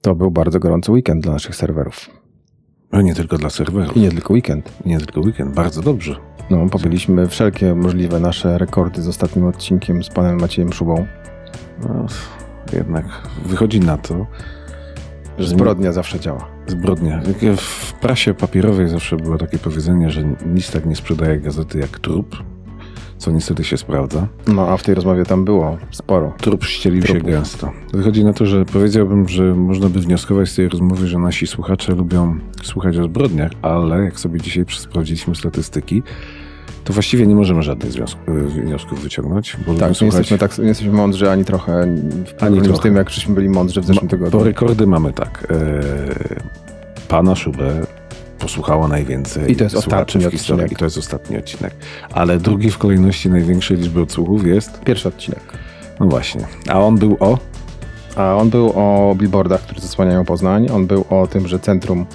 To był bardzo gorący weekend dla naszych serwerów. No nie tylko dla serwerów. I nie tylko weekend. Nie tylko weekend, bardzo dobrze. No, pobyliśmy wszelkie możliwe nasze rekordy z ostatnim odcinkiem z panem Maciejem Szubą. No, jednak wychodzi na to, że zbrodnia zawsze działa. Zbrodnia. W prasie papierowej zawsze było takie powiedzenie, że nic tak nie sprzedaje gazety jak trup, co niestety się sprawdza. No a w tej rozmowie tam było sporo. Trup ścielił Trupów. się gęsto. Wychodzi na to, że powiedziałbym, że można by wnioskować z tej rozmowy, że nasi słuchacze lubią słuchać o zbrodniach, ale jak sobie dzisiaj sprawdziliśmy statystyki, to właściwie nie możemy żadnych y, wniosków wyciągnąć. Bo tak, nie, jesteśmy tak, nie jesteśmy mądrzy ani trochę w ani trochę. z tym, jak żeśmy byli mądrzy w zeszłym Ma, tygodniu. Bo rekordy mamy tak. E, pana Szubę posłuchało najwięcej I to jest ostatni w historii. Odcinek. I to jest ostatni odcinek. Ale drugi w kolejności największej liczby odsłuchów jest... Pierwszy odcinek. No właśnie. A on był o? A on był o billboardach, które zasłaniają Poznań. On był o tym, że centrum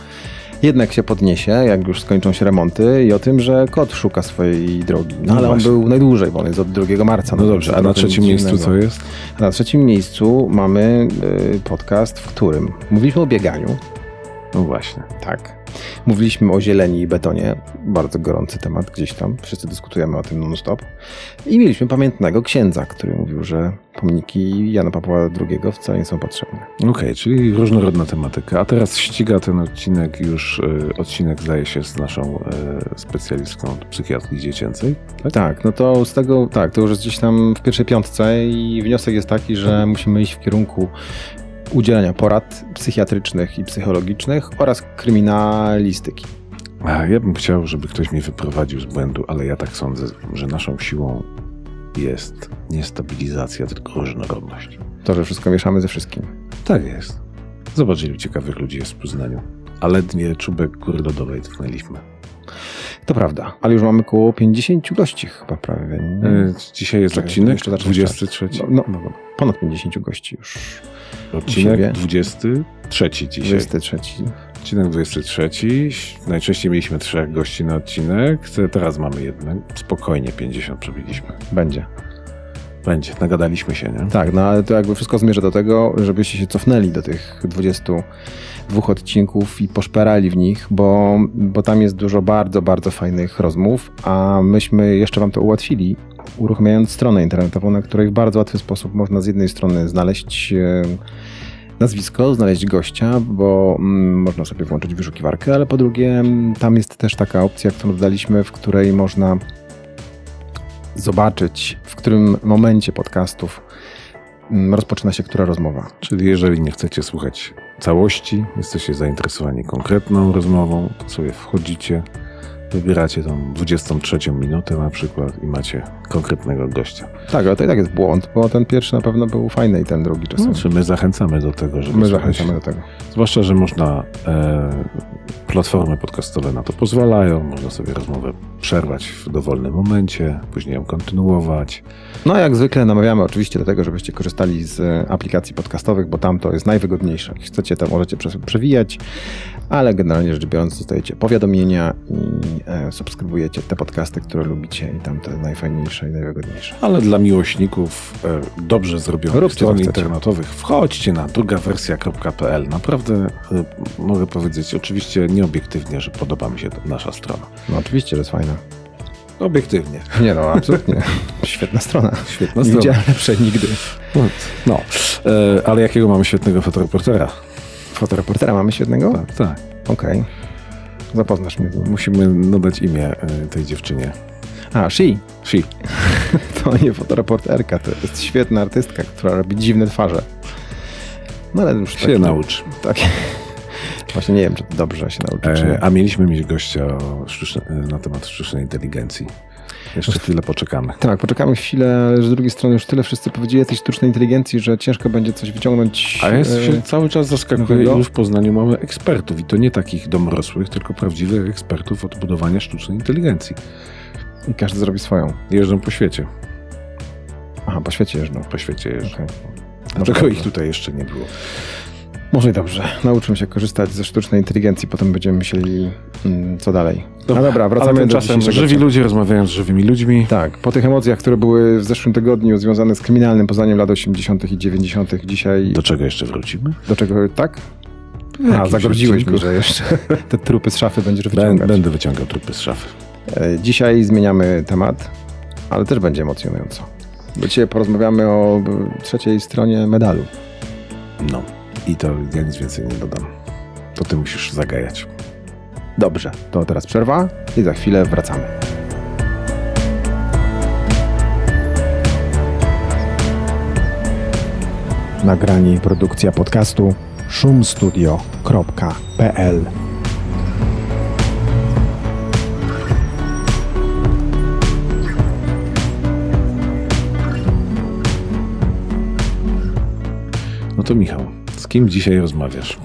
jednak się podniesie, jak już skończą się remonty i o tym, że kot szuka swojej drogi. No, no ale właśnie. on był najdłużej, bo on jest od 2 marca. No, no dobrze, a na trzecim miejscu co jest? A na trzecim miejscu mamy y, podcast, w którym mówiliśmy o bieganiu. No właśnie. Tak. Mówiliśmy o zieleni i betonie, bardzo gorący temat gdzieś tam, wszyscy dyskutujemy o tym non-stop. I mieliśmy pamiętnego księdza, który mówił, że pomniki Jana Pawła II wcale nie są potrzebne. Okej, okay, czyli różnorodna tematyka. A teraz ściga ten odcinek już, y, odcinek zdaje się z naszą y, specjalistką psychiatrii dziecięcej. Tak? tak, no to z tego, tak, to już jest gdzieś tam w pierwszej piątce i wniosek jest taki, że musimy iść w kierunku udzielania porad psychiatrycznych i psychologicznych oraz kryminalistyki. Ja bym chciał, żeby ktoś mnie wyprowadził z błędu, ale ja tak sądzę, że naszą siłą jest nie stabilizacja, tylko różnorodność. To, że wszystko mieszamy ze wszystkim. Tak jest. Zobacz, ilu ciekawych ludzi jest w Poznaniu. A ledwie czubek góry lodowej tknęliśmy. To prawda, ale już mamy około 50 gości chyba prawie. Nie? Dzisiaj jest Czekaj, odcinek 23. No, no, no, ponad 50 gości już. Odcinek 23 dzisiaj. 23. Odcinek 23. Najczęściej mieliśmy trzech gości na odcinek. Teraz mamy jeden. Spokojnie 50 przebiliśmy. Będzie. Będzie. Nagadaliśmy się, nie? Tak, no ale to jakby wszystko zmierza do tego, żebyście się cofnęli do tych 22 odcinków i poszperali w nich, bo, bo tam jest dużo bardzo, bardzo fajnych rozmów, a myśmy jeszcze wam to ułatwili, uruchamiając stronę internetową, na której w bardzo łatwy sposób można z jednej strony znaleźć e, nazwisko, znaleźć gościa, bo mm, można sobie włączyć wyszukiwarkę, ale po drugie mm, tam jest też taka opcja, którą dodaliśmy, w której można zobaczyć, w którym momencie podcastów mm, rozpoczyna się która rozmowa. Czyli jeżeli nie chcecie słuchać całości, jesteście zainteresowani konkretną rozmową, to sobie wchodzicie, wybieracie tą 23 minutę na przykład i macie konkretnego gościa. Tak, ale to i tak jest błąd, bo ten pierwszy na pewno był fajny i ten drugi czasem. Znaczy my zachęcamy do tego, żeby My zachęcamy do tego. Zwłaszcza, że można e, platformy podcastowe na to pozwalają, można sobie rozmowę przerwać w dowolnym momencie, później ją kontynuować. No jak zwykle namawiamy oczywiście do tego, żebyście korzystali z e, aplikacji podcastowych, bo tam to jest najwygodniejsze. Jak chcecie, to możecie przewijać, ale generalnie rzecz biorąc dostajecie powiadomienia i e, subskrybujecie te podcasty, które lubicie i tam jest najfajniejsze i najwygodniejsze. Ale dla miłośników e, dobrze zrobionych Róbcie stron internetowych wchodźcie na drugawersja.pl. Naprawdę e, mogę powiedzieć, oczywiście nieobiektywnie, że podoba mi się nasza strona. No oczywiście, że jest fajna. Obiektywnie. Nie no, absolutnie. Świetna strona. Świetna strona. Nie widziałem lepszej nigdy. No, no. Ale jakiego mamy świetnego fotoreportera? Fotoreportera mamy świetnego? Tak, tak. Okej. Okay. Zapoznasz mnie. Musimy nadać imię e, tej dziewczynie. A, She. She. To nie fotoreporterka, to jest świetna artystka, która robi dziwne twarze. No ale już się tak, naucz. Tak. Właśnie nie wiem, czy dobrze się nauczy. E, a mieliśmy mieć gościa na temat sztucznej inteligencji. Jeszcze chwilę poczekamy. Tak, poczekamy chwilę, ale z drugiej strony już tyle wszyscy powiedzieli tej sztucznej inteligencji, że ciężko będzie coś wyciągnąć. A jest e, się cały czas zaskakuje, ilu w Poznaniu mamy ekspertów i to nie takich domorosłych, tylko prawdziwych ekspertów od budowania sztucznej inteligencji. I każdy zrobi swoją. Jeżdżą po świecie. Aha, po świecie jeżdżą. Po świecie jeżdżą. Okay. Dlaczego ich tutaj jeszcze nie było? Może i dobrze. Nauczymy się korzystać ze sztucznej inteligencji, potem będziemy myśleli, mm, co dalej. No dobra, wracamy Ale do tymczasem żywi ludzie rozmawiają z żywymi ludźmi. Tak, po tych emocjach, które były w zeszłym tygodniu związane z kryminalnym Poznaniem lat 80. i 90., dzisiaj Do czego jeszcze wrócimy? do czego tak? A, zagrodziłeś mi, że jeszcze te trupy z szafy będziesz wyciągać. będę wyciągał trupy z szafy. E, Dzisiaj zmieniamy temat, ale też będzie emocjonująco. Bo dzisiaj porozmawiamy o trzeciej stronie medalu. No i to ja nic więcej nie dodam. To ty musisz zagajać. Dobrze, to teraz przerwa i za chwilę wracamy. Nagranie i produkcja podcastu szumstudio.pl No to Michał, z kim dzisiaj rozmawiasz?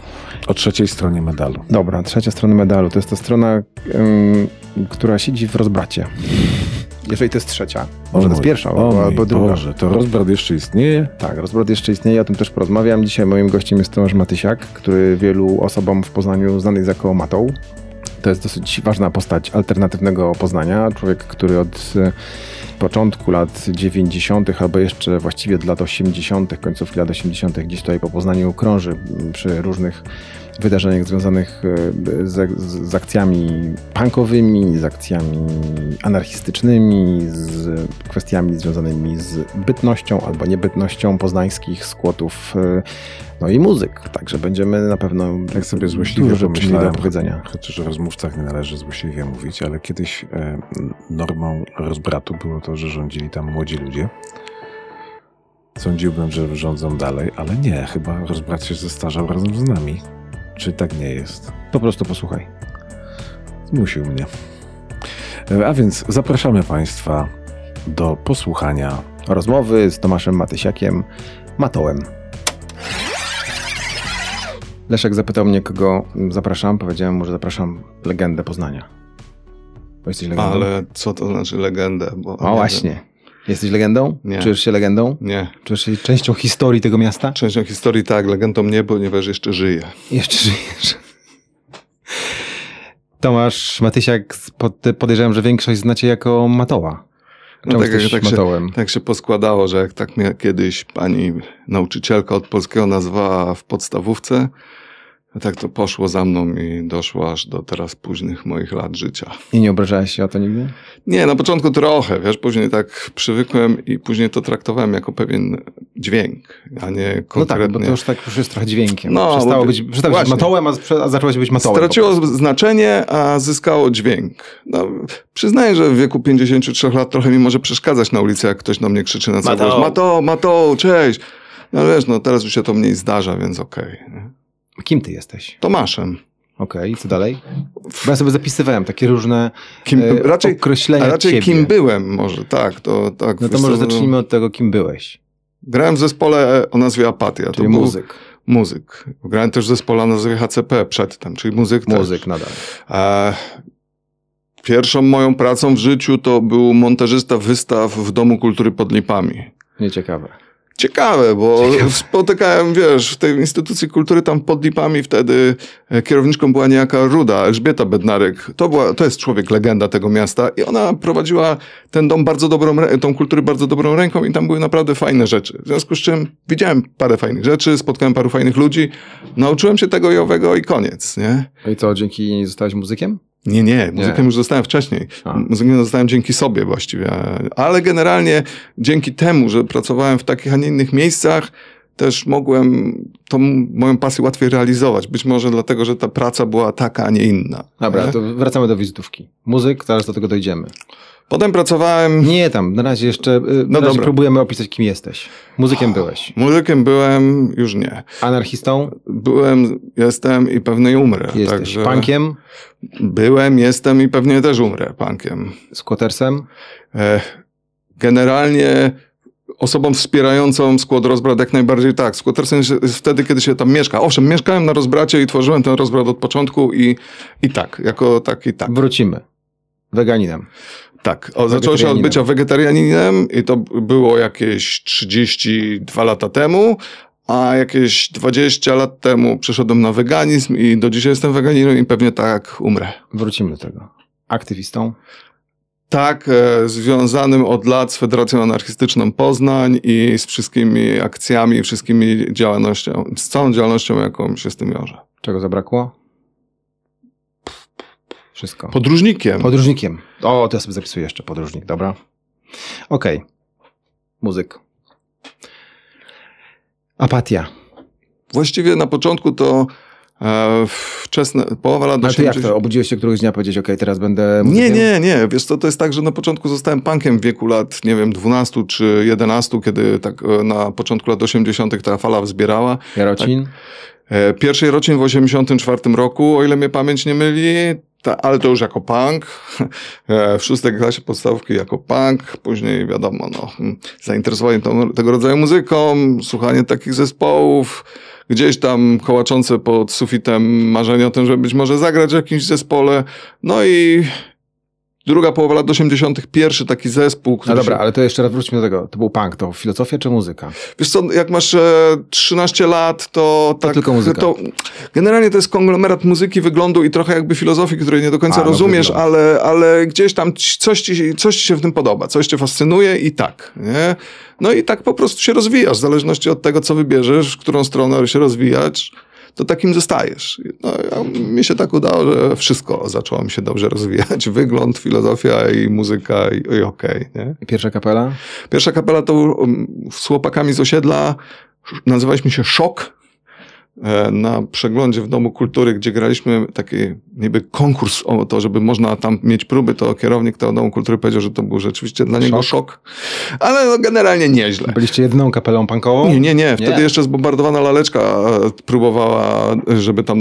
O trzeciej stronie medalu. Dobra, trzecia strona medalu to jest ta strona, ym, która siedzi w rozbracie. Jeżeli to jest trzecia, może to jest pierwsza albo, albo druga. Boże, to rozbrat jeszcze istnieje? Tak, rozbrat jeszcze istnieje, o tym też porozmawiam. Dzisiaj moim gościem jest Tomasz Matysiak, który wielu osobom w Poznaniu znany jest jako Matą. To jest dosyć ważna postać alternatywnego Poznania. Człowiek, który od e, początku lat 90., albo jeszcze właściwie od lat 80., końcówki lat 80., gdzieś tutaj po Poznaniu krąży przy różnych wydarzeniach związanych e, z, z, akcjami punkowymi, z akcjami anarchistycznymi, z kwestiami związanymi z bytnością albo niebytnością poznańskich skłotów, e, no i muzyk. Także będziemy na pewno Tak sobie złośliwie dużo rzeczy do powiedzenia. chociaż o rozmówcach nie należy złośliwie mówić, ale kiedyś e, normą rozbratu było to, że rządzili tam młodzi ludzie. Sądziłbym, że rządzą dalej, ale nie, chyba rozbrat się zestarzał razem z nami. Czy tak nie jest? Po prostu posłuchaj. Zmusił mnie. E, A więc zapraszamy Państwa do posłuchania. Rozmowy z Tomaszem Matysiakiem, Matołem. Leszek zapytał mnie, kogo zapraszam. Powiedziałem mu, że zapraszam legendę Poznania. Bo jesteś legendą? Ale co to znaczy legendę? Bo O właśnie. Jesteś legendą? Nie. Czujesz się legendą? Nie. Czujesz się częścią historii tego miasta? Częścią historii tak, legendą nie, ponieważ jeszcze żyję. Jeszcze żyjesz. Tomasz Matysiak, pod- podejrzewam, że większość znacie jako Matoła. No tak, jesteś tak się-? Tak się poskładało, że jak tak mnie kiedyś pani nauczycielka od polskiego nazwała w podstawówce, tak to poszło za mną i doszło aż do teraz późnych moich lat życia. I nie obrażałeś się o to nigdy? Nie, na początku trochę, wiesz, później tak przywykłem i później to traktowałem jako pewien dźwięk, a nie No tak, konkretnie. bo to już tak już jest trochę dźwiękiem. No, przestało być, przestało być. Matołem, a, a zacząłeś być Matołem. Straciło znaczenie, a zyskało dźwięk. No, przyznaję, że w wieku 53 lat trochę mi może przeszkadzać na ulicy, jak ktoś do mnie krzyczy na cały Matą. głos. Mato, Mato, cześć. No ale wiesz, no teraz już się to mniej zdarza, więc okej. nie? Kim ty jesteś? Tomaszem. Okej, i co dalej? Bo ja sobie zapisywałem takie różne Kim, e, raczej, określenia raczej ciebie. kim byłem może, tak. To, tak No to może zacznijmy od tego, kim byłeś. Grałem w zespole o nazwie Apatia. Czyli to był muzyk. Muzyk. Grałem też w zespole o nazwie HCP przedtem, czyli muzyk też. Muzyk nadal. E, Pierwszą moją pracą w życiu to był montażysta wystaw w Domu Kultury pod Lipami. Nieciekawe. Ciekawe, bo spotykałem, wiesz, w tej instytucji kultury tam pod Lipami wtedy e, kierowniczką była niejaka Ruda, Elżbieta Bednarek. To, była, to jest człowiek, legenda tego miasta i ona prowadziła ten dom bardzo dobrą, tą kulturę bardzo dobrą ręką i tam były naprawdę fajne rzeczy. W związku z czym widziałem parę fajnych rzeczy, spotkałem paru fajnych ludzi, nauczyłem się tego i owego i koniec, nie? I co, dzięki niej zostałeś muzykiem? Nie, nie, muzykiem Nie. już zostałem wcześniej. A. Muzykiem zostałem dzięki sobie właściwie. Ale generalnie dzięki temu, że pracowałem w takich, a nie innych miejscach, też mogłem tą moją pasję łatwiej realizować. Być może dlatego, że ta praca była taka, a nie inna. Dobra, Nie? to wracamy do wizytówki. Muzyk, zaraz do tego dojdziemy. Potem pracowałem, Nie tam, na razie jeszcze, y, na No razie dobra. próbujemy opisać, kim jesteś. Muzykiem byłeś. muzykiem byłem, już nie. Anarchistą Byłem, jestem i pewnie umrę. jesteś. Także Punkiem, Byłem, jestem i pewnie też umrę punkiem. squattersem, E, Generalnie osobą wspierającą skład rozbrat jak najbardziej tak. Squattersem jest wtedy, kiedy się tam mieszka. Owszem, mieszkałem na rozbracie i tworzyłem ten rozbrat od początku i, i tak, jako taki tak. wrócimy. Weganinem. Tak, o, zaczęło się od bycia wegetarianinem i to było jakieś 32 lata temu, a jakieś 20 lat temu przeszedłem na weganizm i do dzisiaj jestem weganinem i pewnie tak umrę. Wrócimy do tego. Aktywistą? Tak, e, związanym od lat z Federacją Anarchistyczną Poznań i z wszystkimi akcjami, wszystkimi działalnością, z całą działalnością, jaką się z tym wiąże. Czego zabrakło? Wszystko. Podróżnikiem. Podróżnikiem. O, to ja sobie zapisuję jeszcze podróżnik, dobra. Okej. Okay. Muzyk. Apatia. Właściwie na początku to e, wczesne, połowa lat Ale to jak to? Obudziłeś się któregoś dnia powiedzieć, okej, teraz będę muzykiem? Nie, nie, nie. Wiesz to, to jest tak, że na początku zostałem punkiem w wieku lat, nie wiem, 12 czy 11, kiedy tak e, na początku lat 80 ta fala wzbierała. Jarocin? Tak. E, pierwszej roczin w 84 roku, o ile mnie pamięć nie myli, ta, ale to już jako punk. E, w szóstej klasie podstawki jako punk. Później wiadomo, no, hmm, zainteresowanie tą, tego rodzaju muzyką, słuchanie takich zespołów, gdzieś tam kołaczące pod sufitem marzenie o tym, żeby być może zagrać w jakimś zespole. No i druga połowa lat 80. pierwszy taki zespół. Który no dobra, się... ale to jeszcze raz wróćmy do tego. To był punk, to filozofia czy muzyka? Wiesz co, jak masz e, 13 lat, to, to tak... tylko muzyka. To, generalnie to jest konglomerat muzyki, wyglądu i trochę jakby filozofii, której nie do końca A, no rozumiesz, ale, ale gdzieś tam coś ci, coś ci się w tym podoba, coś cię fascynuje i tak, nie? No i tak po prostu się rozwijasz, w zależności od tego, co wybierzesz, w którą stronę się rozwijać to takim zostajesz. No, ja, mi się tak udało, że wszystko zaczęło mi się dobrze rozwijać. Wygląd, filozofia i muzyka i, i okej. Okay, Pierwsza kapela? Pierwsza kapela to um, z chłopakami z osiedla. Nazywaliśmy się Szok. E, na przeglądzie w Domu Kultury, gdzie graliśmy taki niby konkurs o to, żeby można tam mieć próby, to kierownik tego Domu Kultury powiedział, że to był rzeczywiście dla niego szok. szok. Ale no generalnie nieźle. Byliście jedną kapelą punkową? Nie, nie, nie. Wtedy nie. jeszcze zbombardowana laleczka e, próbowała, żeby tam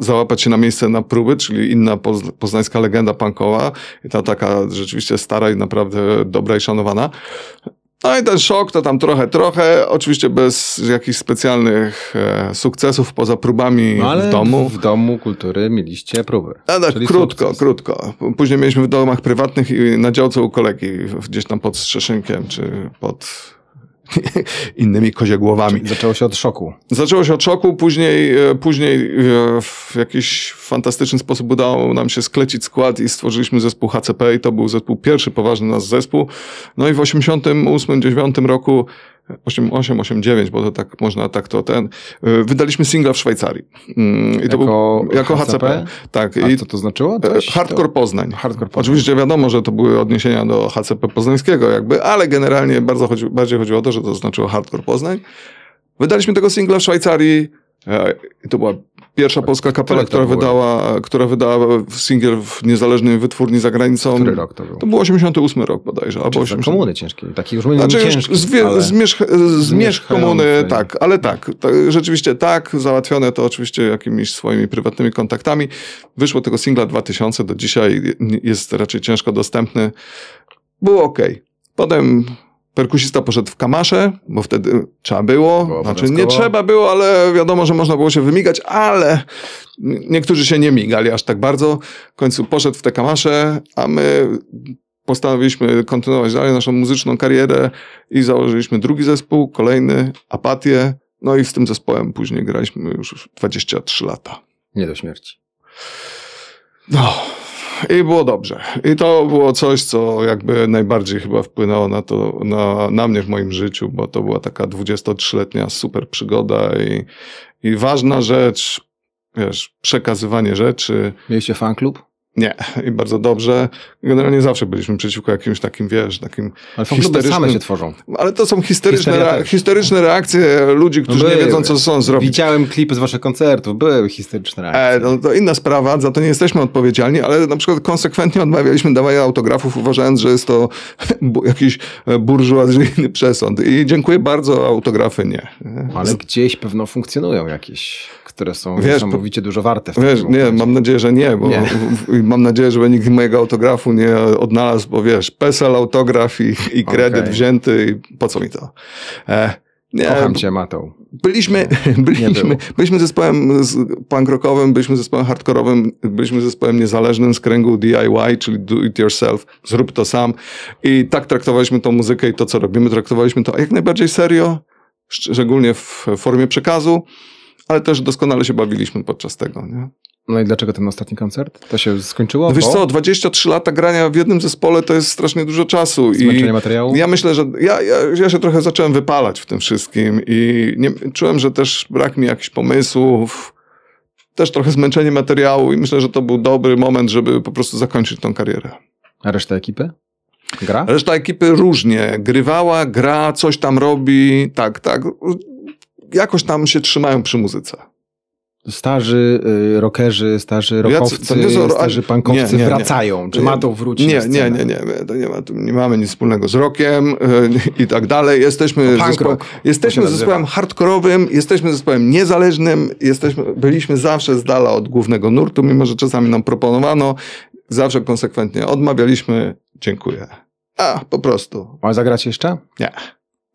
załapać się na miejsce na próby, czyli inna poznańska legenda punkowa. I ta taka rzeczywiście stara i naprawdę dobra i szanowana. No i ten szok to tam trochę, trochę, oczywiście bez jakichś specjalnych e, sukcesów poza próbami no, w domu. w domu kultury mieliście próby. A tak, krótko, sukces. krótko. Później mieliśmy w domach prywatnych i na działce u kolegi, gdzieś tam pod Strzeszynkiem, czy pod innymi koziegłowami. Zaczęło się od szoku. Zaczęło się od szoku, później, e, później e, w jakiś fantastyczny sposób udało nam się sklecić skład i stworzyliśmy zespół HCP i to był zespół pierwszy poważny nasz zespół. No i w 88-89 roku 8889, bo to tak można tak to ten. Y, wydaliśmy singla w Szwajcarii. Mm, I to jako, był, jako HCP? HCP. Tak. A I co to znaczyło? Coś? Hardcore Poznań. Hardcore Poznań. Oczywiście wiadomo, że to były odniesienia do HCP poznańskiego jakby, ale generalnie bardzo chodzi, bardziej chodziło o to, że to znaczyło Hardcore Poznań. Wydaliśmy tego singla w Szwajcarii. E, I to była Pierwsza polska kapela, która wydała, która wydała singiel w niezależnej wytwórni za granicą. Który rok to był? To był 88 rok bodajże. Albo 80... komuny ciężkie. Taki już znaczy, ciężki, zwie, ale... zmierzch, zmierzch komuny, tak. Ale tak, tak, rzeczywiście tak. Załatwione to oczywiście jakimiś swoimi prywatnymi kontaktami. Wyszło tego singla 2000, do dzisiaj jest raczej ciężko dostępny. Było ok. Potem Perkusista poszedł w kamasze, bo wtedy trzeba było. było znaczy nie trzeba było, ale wiadomo, że można było się wymigać, ale niektórzy się nie migali aż tak bardzo. W końcu poszedł w te kamasze, a my postanowiliśmy kontynuować dalej naszą muzyczną karierę i założyliśmy drugi zespół, kolejny, Apatię. No i z tym zespołem później graliśmy już 23 lata. Nie do śmierci. No, i było dobrze. I to było coś, co jakby najbardziej chyba wpłynęło na to, na, na mnie w moim życiu, bo to była taka 23-letnia super przygoda i, i ważna rzecz, wiesz, przekazywanie rzeczy. Mieliście fan klub? Nie, i bardzo dobrze. Generalnie zawsze byliśmy przeciwko jakimś takim, wiesz, takim Ale historycznym... same się tworzą. Ale to są historyczne, rea... historyczne reakcje ludzi, którzy no były, nie wiedzą, co są zrobić. Widziałem klipy z waszych koncertów, były historyczne reakcje. E, no, to inna sprawa, za to nie jesteśmy odpowiedzialni, ale na przykład konsekwentnie odmawialiśmy dawania autografów, uważając, że jest to jakiś burżuazyjny przesąd. I dziękuję bardzo, autografy nie. Ale gdzieś pewno funkcjonują jakieś które są wiesz, niesamowicie dużo warte. W wiesz, nie, mam nadzieję, że nie, bo nie. mam nadzieję, że nikt mojego autografu nie odnalazł, bo wiesz, PESEL, autograf i, i kredyt okay. wzięty i po co mi to? E, nie, Kocham cię, Matą. Byliśmy, byliśmy, byliśmy zespołem punk rockowym, byliśmy zespołem hardkorowym, byliśmy zespołem niezależnym z kręgu DIY, czyli do it yourself, zrób to sam. I tak traktowaliśmy tą muzykę i to, co robimy, traktowaliśmy to jak najbardziej serio szczególnie w formie przekazu, ale też doskonale się bawiliśmy podczas tego. Nie? No i dlaczego ten ostatni koncert? To się skończyło? No wiesz bo... co, 23 lata grania w jednym zespole to jest strasznie dużo czasu. Zmęczenie materiału? Ja myślę, że ja, ja, ja się trochę zacząłem wypalać w tym wszystkim i nie, czułem, że też brak mi jakichś pomysłów, też trochę zmęczenie materiału i myślę, że to był dobry moment, żeby po prostu zakończyć tą karierę. A reszta ekipy? Gra? Reszta ekipy różnie. Grywała, gra, coś tam robi, tak, tak. Jakoś tam się trzymają przy muzyce. Starzy y, rockerzy, starzy rockowcy, są- starzy punkowcy nie, nie, wracają. Czy Nie, ma to wrócić Nie, nie, nie, nie, to nie, ma, nie mamy nic wspólnego z rockiem yy, i tak dalej. Jesteśmy, punk zespołem, rock, jesteśmy zespołem hardkorowym, jesteśmy zespołem niezależnym, jesteśmy, byliśmy zawsze z dala od głównego nurtu, mimo że czasami nam proponowano, zawsze konsekwentnie odmawialiśmy, dziękuję. A, po prostu. Ma zagrać jeszcze? Nie.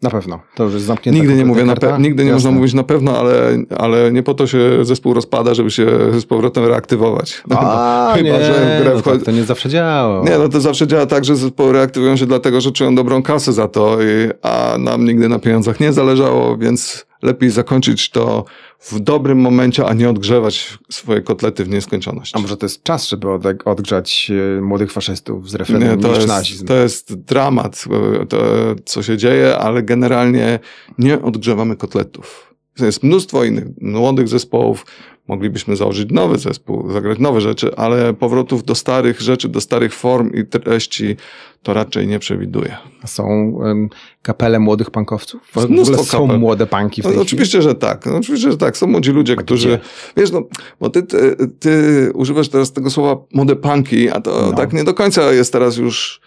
Na pewno. To już jest zamknięte. Nigdy nie mówię na pe- nigdy nie Jasne. można mówić na pewno, ale, ale nie po to się zespół rozpada, żeby się z powrotem reaktywować. A, Chyba, nie, że w grę no wchodzi- tak to nie zawsze działa. Nie, no to zawsze działa tak, że zespoły reaktywują się dlatego, że czują dobrą kasę za to, i, a nam nigdy na pieniądzach nie zależało, więc lepiej zakończyć to w dobrym momencie, a nie odgrzewać swoje kotlety w nieskończoność. A może to jest czas, żeby od, odgrzać e, młodych faszystów z refrenem Nie, to jest, nazizm. to jest dramat, e, to, co się dzieje, ale generalnie nie odgrzewamy kotletów. Jest mnóstwo innych młodych zespołów. Moglibyśmy założyć nowy zespół, zagrać nowe rzeczy, ale powrotów do starych rzeczy, do starych form i treści to raczej nie przewiduję. Są em, kapele młodych punkowców? W ogóle są kapel. młode punki w No, tej chwili? oczywiście, że tak. No, oczywiście, że tak. Są młodzi ludzie, którzy. gdzie? Wiesz, no, bo ty, ty, ty używasz teraz tego słowa młode punki, a to No. tak nie do końca jest teraz już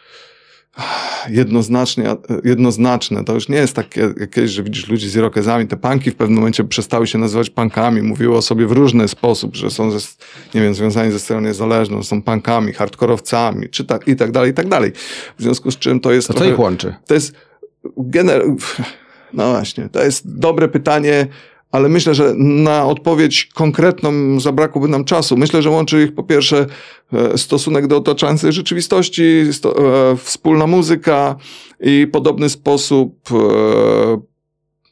jednoznacznie, jednoznaczne. To już nie jest takie że widzisz ludzi z irokezami. Te punki w pewnym momencie przestały się nazywać punkami. Mówiły o sobie w różny sposób, że są, ze, nie wiem, związani ze stroną niezależną, są punkami, hardkorowcami, czy tak, i tak dalej, i tak dalej. W związku z czym to jest To co trochę... ich łączy? To jest gener... No właśnie, to jest dobre pytanie, ale myślę, że na odpowiedź konkretną zabrakłoby nam czasu. Myślę, że łączy ich po pierwsze e, stosunek do otaczającej rzeczywistości, sto, e, wspólna muzyka i podobny sposób,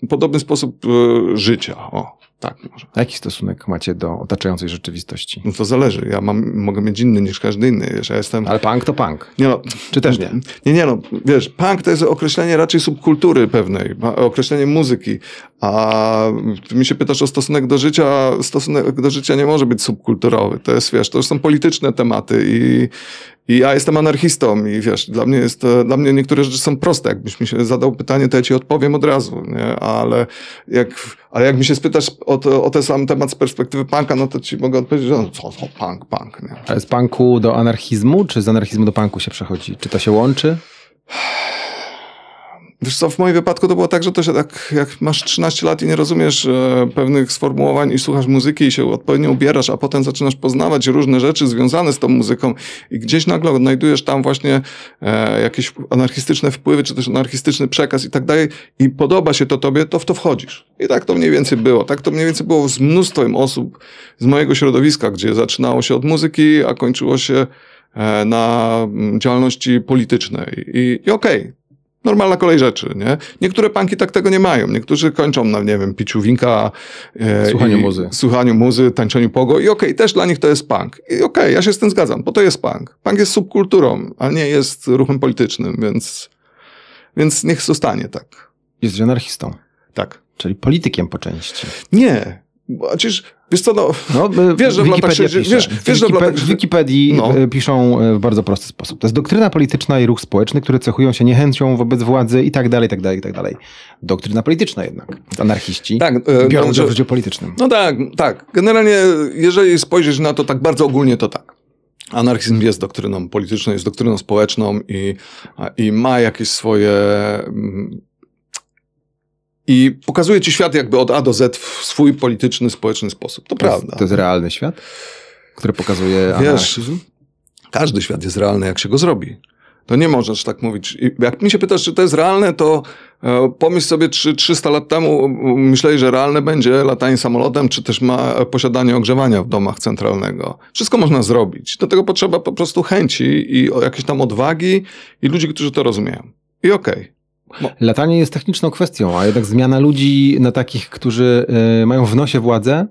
e, podobny sposób życia. O, tak może. A Jaki stosunek macie do otaczającej rzeczywistości? No to zależy. Ja mam, mogę mieć inny niż każdy inny. Wiesz, ja jestem... Ale punk to punk. Nie no, Czy też nie? Nie, nie, no, wiesz, punk to jest określenie raczej subkultury pewnej, określenie muzyki, a ty mi się pytasz o stosunek do życia, stosunek do życia nie może być subkulturowy, to jest, wiesz, to już są polityczne tematy i, i ja jestem anarchistą i wiesz, dla mnie jest, dla mnie niektóre rzeczy są proste, jakbyś mi się zadał pytanie, to ja ci odpowiem od razu, nie, ale jak, ale jak mi się spytasz o, to, o ten sam temat z perspektywy punka, no to ci mogę odpowiedzieć, że no, co, co, punk, punk, nie. Z punku do anarchizmu, czy z anarchizmu do punku się przechodzi? Czy to się łączy? Wiesz co, w moim wypadku to było tak, że to się tak, jak masz 13 lat i nie rozumiesz e, pewnych sformułowań i słuchasz muzyki i się odpowiednio ubierasz, a potem zaczynasz poznawać różne rzeczy związane z tą muzyką i gdzieś nagle odnajdujesz tam właśnie e, jakieś anarchistyczne wpływy, czy też anarchistyczny przekaz i tak dalej i podoba się to tobie, to w to wchodzisz. I tak to mniej więcej było. Tak to mniej więcej było z mnóstwem osób z mojego środowiska, gdzie zaczynało się od muzyki, a kończyło się e, na mm, działalności politycznej. I, i okej, normalna kolej rzeczy, nie? Niektóre panki tak tego nie mają. Niektórzy kończą na, nie wiem, piciu winka. E, Słuchaniu muzy. Słuchaniu muzy, tańczeniu pogo i okej, też dla nich to jest punk. I okej, ja się z tym zgadzam, bo to jest punk. Punk jest subkulturą, a nie jest ruchem politycznym, więc, więc niech zostanie tak. Jesteś anarchistą, Tak. czyli politykiem po części. Nie. Bo Przecież, wiesz co, no, No, Wiesz, że w latach Wikipedia 60 pisze. wiesz- wiesz, że w latach- w Wikipedii No. e, piszą e, w bardzo prosty sposób. To jest doktryna polityczna i ruch społeczny, które cechują się niechęcią wobec władzy i tak dalej, i tak dalej, i tak dalej. Doktryna polityczna jednak. Anarchiści tak, e, biorą no, udział że- w życiu politycznym. No tak, tak. Generalnie, jeżeli spojrzeć na to tak bardzo ogólnie, to tak. Anarchizm jest doktryną polityczną, jest doktryną społeczną i, i ma jakieś swoje. I pokazuje ci świat jakby od A do Z w swój polityczny, społeczny sposób. To To jest, prawda. to jest realny świat, który pokazuje Wiesz, anarchizm. Każdy świat jest realny, jak się go zrobi. To nie możesz tak mówić. I Jak mi się pytasz, czy to jest realne, to e, pomyśl sobie, czy 300 lat temu myśleli, że realne będzie latanie samolotem, czy też ma posiadanie ogrzewania w domach centralnego. Wszystko można zrobić. Do tego potrzeba po prostu chęci i o jakieś tam odwagi i ludzi, którzy to rozumieją. I okej. Latanie jest techniczną kwestią, a jednak zmiana ludzi na takich, którzy y, mają w nosie władzę,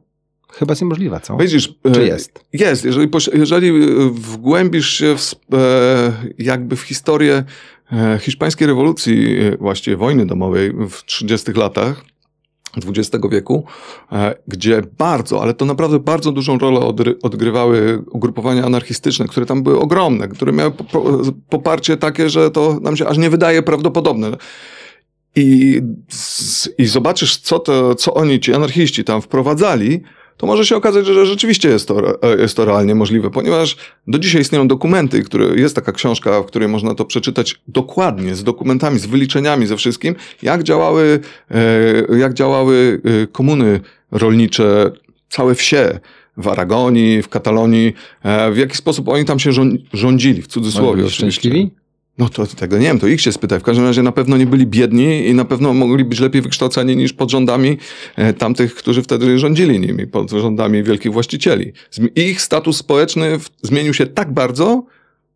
chyba jest niemożliwa, co? Widzisz, Czy e, jest? Jest. Jeżeli, jeżeli wgłębisz się w, e, jakby w historię e, hiszpańskiej rewolucji, e, właściwie wojny domowej w 30 latach XX wieku, e, gdzie bardzo, ale to naprawdę bardzo dużą rolę odgrywały ugrupowania anarchistyczne, które tam były ogromne, które miały po- po- poparcie takie, że to nam się aż nie wydaje prawdopodobne. I, i zobaczysz, co, to, co oni, ci anarchiści tam wprowadzali, to może się okazać, że rzeczywiście jest to, jest to realnie możliwe, ponieważ do dzisiaj istnieją dokumenty, które, jest taka książka, w której można to przeczytać dokładnie, z dokumentami, z wyliczeniami, ze wszystkim, jak działały, e, jak działały e, komuny rolnicze, całe wsie w Aragonii, w Katalonii, e, w jaki sposób oni tam się rzą- rządzili, w cudzysłowie byli oczywiście. szczęśliwi? No to tego nie wiem, to ich się spytaj. W każdym razie na pewno nie byli biedni i na pewno mogli być lepiej wykształceni niż pod rządami e, tamtych, którzy wtedy rządzili nimi, pod rządami wielkich właścicieli. Ich status społeczny zmienił się tak bardzo,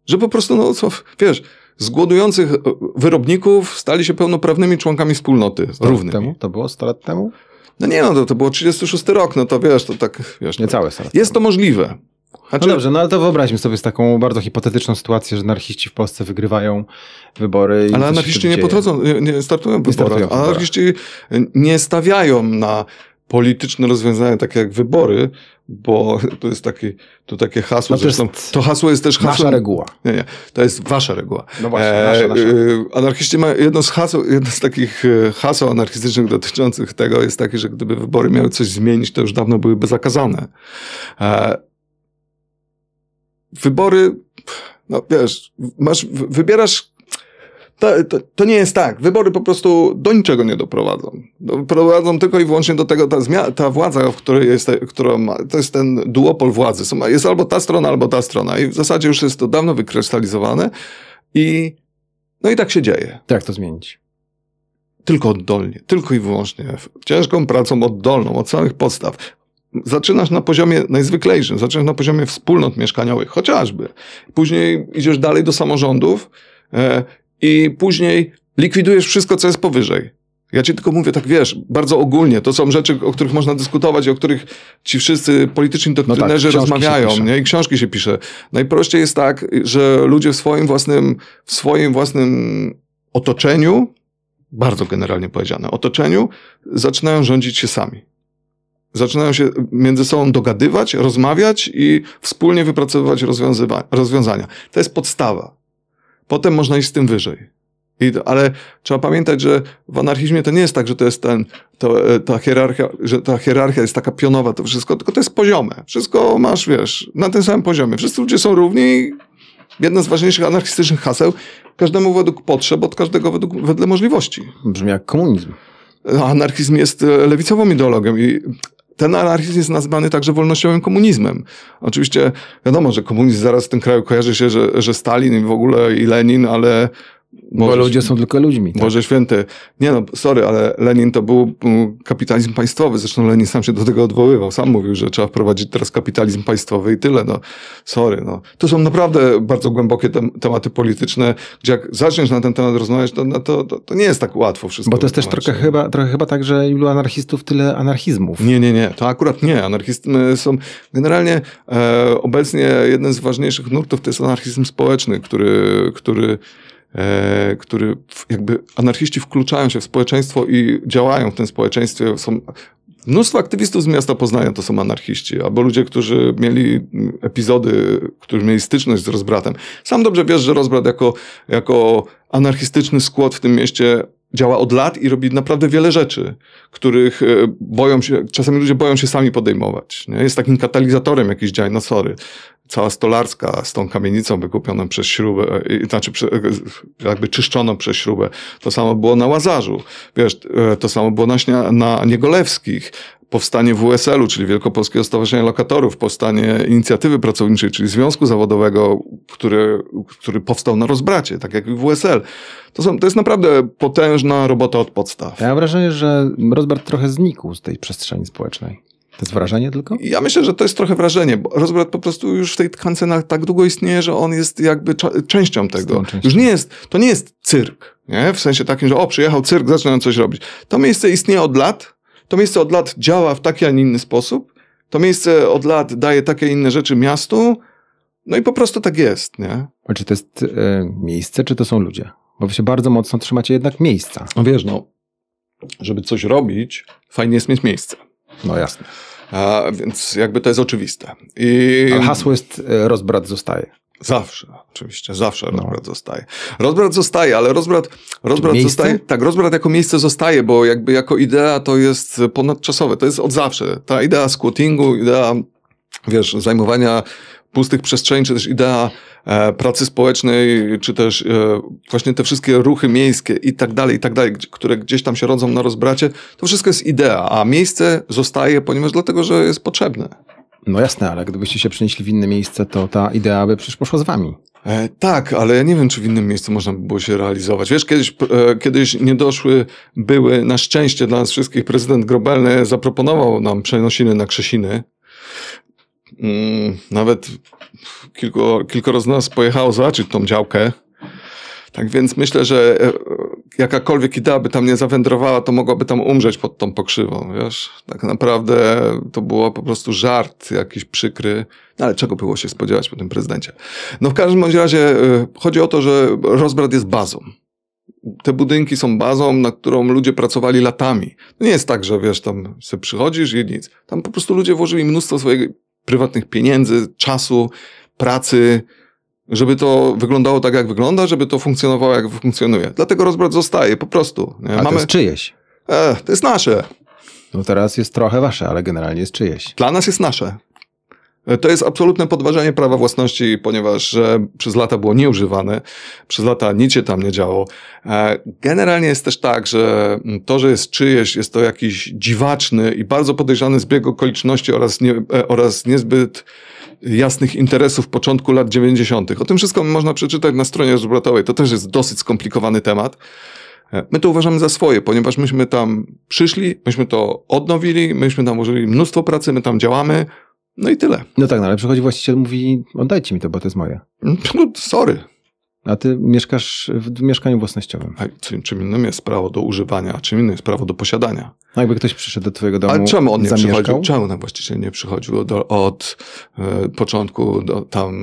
że po prostu, no co, wiesz, z głodujących e, wyrobników stali się pełnoprawnymi członkami wspólnoty, 100 lat równymi. temu? To było 100 lat temu? No nie no, to, to było 36 rok, no to wiesz, to tak, wiesz, Nie to, całe 100 lat jest to możliwe. Znaczy, No dobrze, no ale to wyobraźmy sobie z taką bardzo hipotetyczną sytuację, że anarchiści w Polsce wygrywają wybory. i Ale anarchiści nie podchodzą, nie, nie startują w startują wyborach. w wyborach. Anarchiści nie stawiają na polityczne rozwiązania takie jak wybory, bo to jest takie, to takie hasło, No to zresztą to hasło jest też Nasza hasłem... reguła. Nie, nie, to jest wasza reguła. No właśnie, nasza, nasza. e, anarchiści mają jedno z haseł, jedno z takich e, haseł anarchistycznych dotyczących tego jest takie, że gdyby wybory miały coś zmienić, to już dawno byłyby zakazane. E, wybory, no wiesz, masz, wy- wybierasz to, to, to nie jest tak. Wybory po prostu do niczego nie doprowadzą. Doprowadzą tylko i wyłącznie do tego, ta, zmia- ta władza, w której jest, która ma, to jest ten duopol władzy. Są- Jest albo ta strona, albo ta strona. I w zasadzie już jest to dawno wykrystalizowane. I no i tak się dzieje. Jak to zmienić? Tylko oddolnie, tylko i wyłącznie. Ciężką pracą oddolną, od samych podstaw. Zaczynasz na poziomie najzwyklejszym, zaczynasz na poziomie wspólnot mieszkaniowych, chociażby. Później idziesz dalej do samorządów e, i później likwidujesz wszystko, co jest powyżej. Ja ci tylko mówię, tak wiesz, bardzo ogólnie. To są rzeczy, o których można dyskutować, o których ci wszyscy polityczni doktrynerzy książki się rozmawiają, nie? I książki się pisze. Najprościej jest tak, że ludzie w swoim własnym, w swoim własnym otoczeniu, bardzo generalnie powiedziane, otoczeniu, zaczynają rządzić się sami. Zaczynają się między sobą dogadywać, rozmawiać i wspólnie wypracowywać rozwiązania. To jest podstawa. Potem można iść z tym wyżej. I, ale trzeba pamiętać, że w anarchizmie to nie jest tak, że to jest ten, to, e, ta hierarchia, że ta hierarchia jest taka pionowa, to wszystko, tylko to jest poziome. Wszystko masz, wiesz, na tym samym poziomie. Wszyscy ludzie są równi jedno z ważniejszych anarchistycznych haseł, każdemu według potrzeb, od każdego według, wedle możliwości. Brzmi jak komunizm. Anarchizm jest e, lewicową ideologią i ten anarchizm jest nazwany także wolnościowym komunizmem. Oczywiście wiadomo, że komunizm zaraz w tym kraju kojarzy się, że, że Stalin i w ogóle i Lenin, ale Bo Boże- ludzie są tylko ludźmi. Tak? Boże święty. Nie no, sorry, ale Lenin to był mm, kapitalizm państwowy. Zresztą Lenin sam się do tego odwoływał. Sam mówił, że trzeba wprowadzić teraz kapitalizm państwowy i tyle. No, sorry, no. To są naprawdę bardzo głębokie tem tematy polityczne, gdzie jak zaczniesz na ten temat rozmawiać, to, no, to, to, to nie jest tak łatwo wszystko. Bo to jest też trochę chyba, trochę chyba tak, że ilu anarchistów, tyle anarchizmów. Nie, nie, nie. To akurat nie. Anarchizmy są generalnie e, obecnie jeden z ważniejszych nurtów to jest anarchizm społeczny, który, który, który w- jakby anarchiści wkluczają się w społeczeństwo i działają w tym społeczeństwie. Są Mnóstwo aktywistów z miasta Poznania to są anarchiści, albo ludzie, którzy mieli epizody, którzy mieli styczność z rozbratem. Sam dobrze wiesz, że rozbrat jako, jako anarchistyczny skład w tym mieście działa od lat i robi naprawdę wiele rzeczy, których e, boją się, czasami ludzie boją się sami podejmować. Nie? Jest takim katalizatorem jakichś działań, no sorry. Cała stolarska z tą kamienicą wykupioną przez śrubę, e, znaczy e, jakby czyszczoną przez śrubę. To samo było na Łazarzu. Wiesz, e, to samo było na, Śnia- na Niegolewskich. Powstanie WSL-u, czyli Wielkopolskiego Stowarzyszenia Lokatorów, powstanie inicjatywy pracowniczej, czyli Związku Zawodowego, który, który powstał na rozbracie, tak jak i WSL. To, są, to jest naprawdę potężna robota od podstaw. Ja mam wrażenie, że rozbrat trochę znikł z tej przestrzeni społecznej. To jest wrażenie tylko? Ja myślę, że to jest trochę wrażenie, bo rozbrat po prostu już w tej tkance tak długo istnieje, że on jest jakby częścią tego. częścią. Już nie jest, to nie jest cyrk, nie? W sensie takim, że o, przyjechał cyrk, zaczynają coś robić. To miejsce istnieje od lat, to miejsce od lat działa w taki, a nie inny sposób, to miejsce od lat daje takie inne rzeczy miastu, no i po prostu tak jest, nie? A czy to jest e, miejsce, czy to są ludzie? Bo wy się bardzo mocno trzymacie jednak miejsca. No wiesz, no, żeby coś robić, fajnie jest mieć miejsce. No jasne. A, więc jakby to jest oczywiste. I Ale hasło jest e, rozbrat zostaje. Zawsze, oczywiście, zawsze No. rozbrat zostaje. Rozbrat zostaje, ale rozbrat, rozbrat miejsce? zostaje. Tak, rozbrat jako miejsce zostaje, bo jakby jako idea to jest ponadczasowe. To jest od zawsze. Ta idea squattingu, idea, wiesz, zajmowania pustych przestrzeni, czy też idea e, pracy społecznej, czy też e, właśnie te wszystkie ruchy miejskie i tak dalej, i tak dalej, które gdzieś tam się rodzą na rozbracie, to wszystko jest idea, a miejsce zostaje, ponieważ dlatego, że jest potrzebne. No jasne, ale gdybyście się przenieśli w inne miejsce, to ta idea by przecież poszła z wami. E, tak, ale ja nie wiem, czy w innym miejscu można by było się realizować. Wiesz, kiedyś, e, kiedyś niedoszły były, na szczęście dla nas wszystkich, prezydent Grobelny zaproponował nam przenosiny na Krzesiny. Mm, nawet kilku, kilkoro z nas pojechało zobaczyć tą działkę. Tak więc myślę, że e, jakakolwiek idea by tam nie zawędrowała, to mogłaby tam umrzeć pod tą pokrzywą, wiesz? Tak naprawdę to było po prostu żart jakiś przykry. No ale czego było się spodziewać po tym prezydencie? No w każdym bądź razie e, chodzi o to, że rozbrat jest bazą. Te budynki są bazą, na którą ludzie pracowali latami. Nie jest tak, że wiesz, tam sobie przychodzisz i nic. Tam po prostu ludzie włożyli mnóstwo swoich prywatnych pieniędzy, czasu, pracy, żeby to wyglądało tak, jak wygląda, żeby to funkcjonowało, jak funkcjonuje. Dlatego rozbrat zostaje, po prostu. Nie? A to jest czyjeś. e, to jest nasze. No teraz jest trochę wasze, ale generalnie jest czyjeś. Dla nas jest nasze. E, To jest absolutne podważanie prawa własności, ponieważ e, przez lata było nieużywane, przez lata nic się tam nie działo. E, Generalnie jest też tak, że mm, to, że jest czyjeś, jest to jakiś dziwaczny i bardzo podejrzany zbieg okoliczności oraz, nie, oraz niezbyt jasnych interesów początku lat 90. O tym wszystko można przeczytać na stronie rozbratowej. To też jest dosyć skomplikowany temat. My to uważamy za swoje, ponieważ myśmy tam przyszli, myśmy to odnowili, myśmy tam użyli mnóstwo pracy, my tam działamy, no i tyle. No tak, no ale przychodzi właściciel, mówi, oddajcie mi to, bo to jest moje. No, sorry. A ty mieszkasz w mieszkaniu własnościowym. A czym, czym innym jest prawo do używania, a czym innym jest prawo do posiadania. No jakby ktoś przyszedł do twojego domu, Ale czemu on nie zamieszkał, przychodził? Czemu ten właściciel nie przychodził do, od e, początku do, tam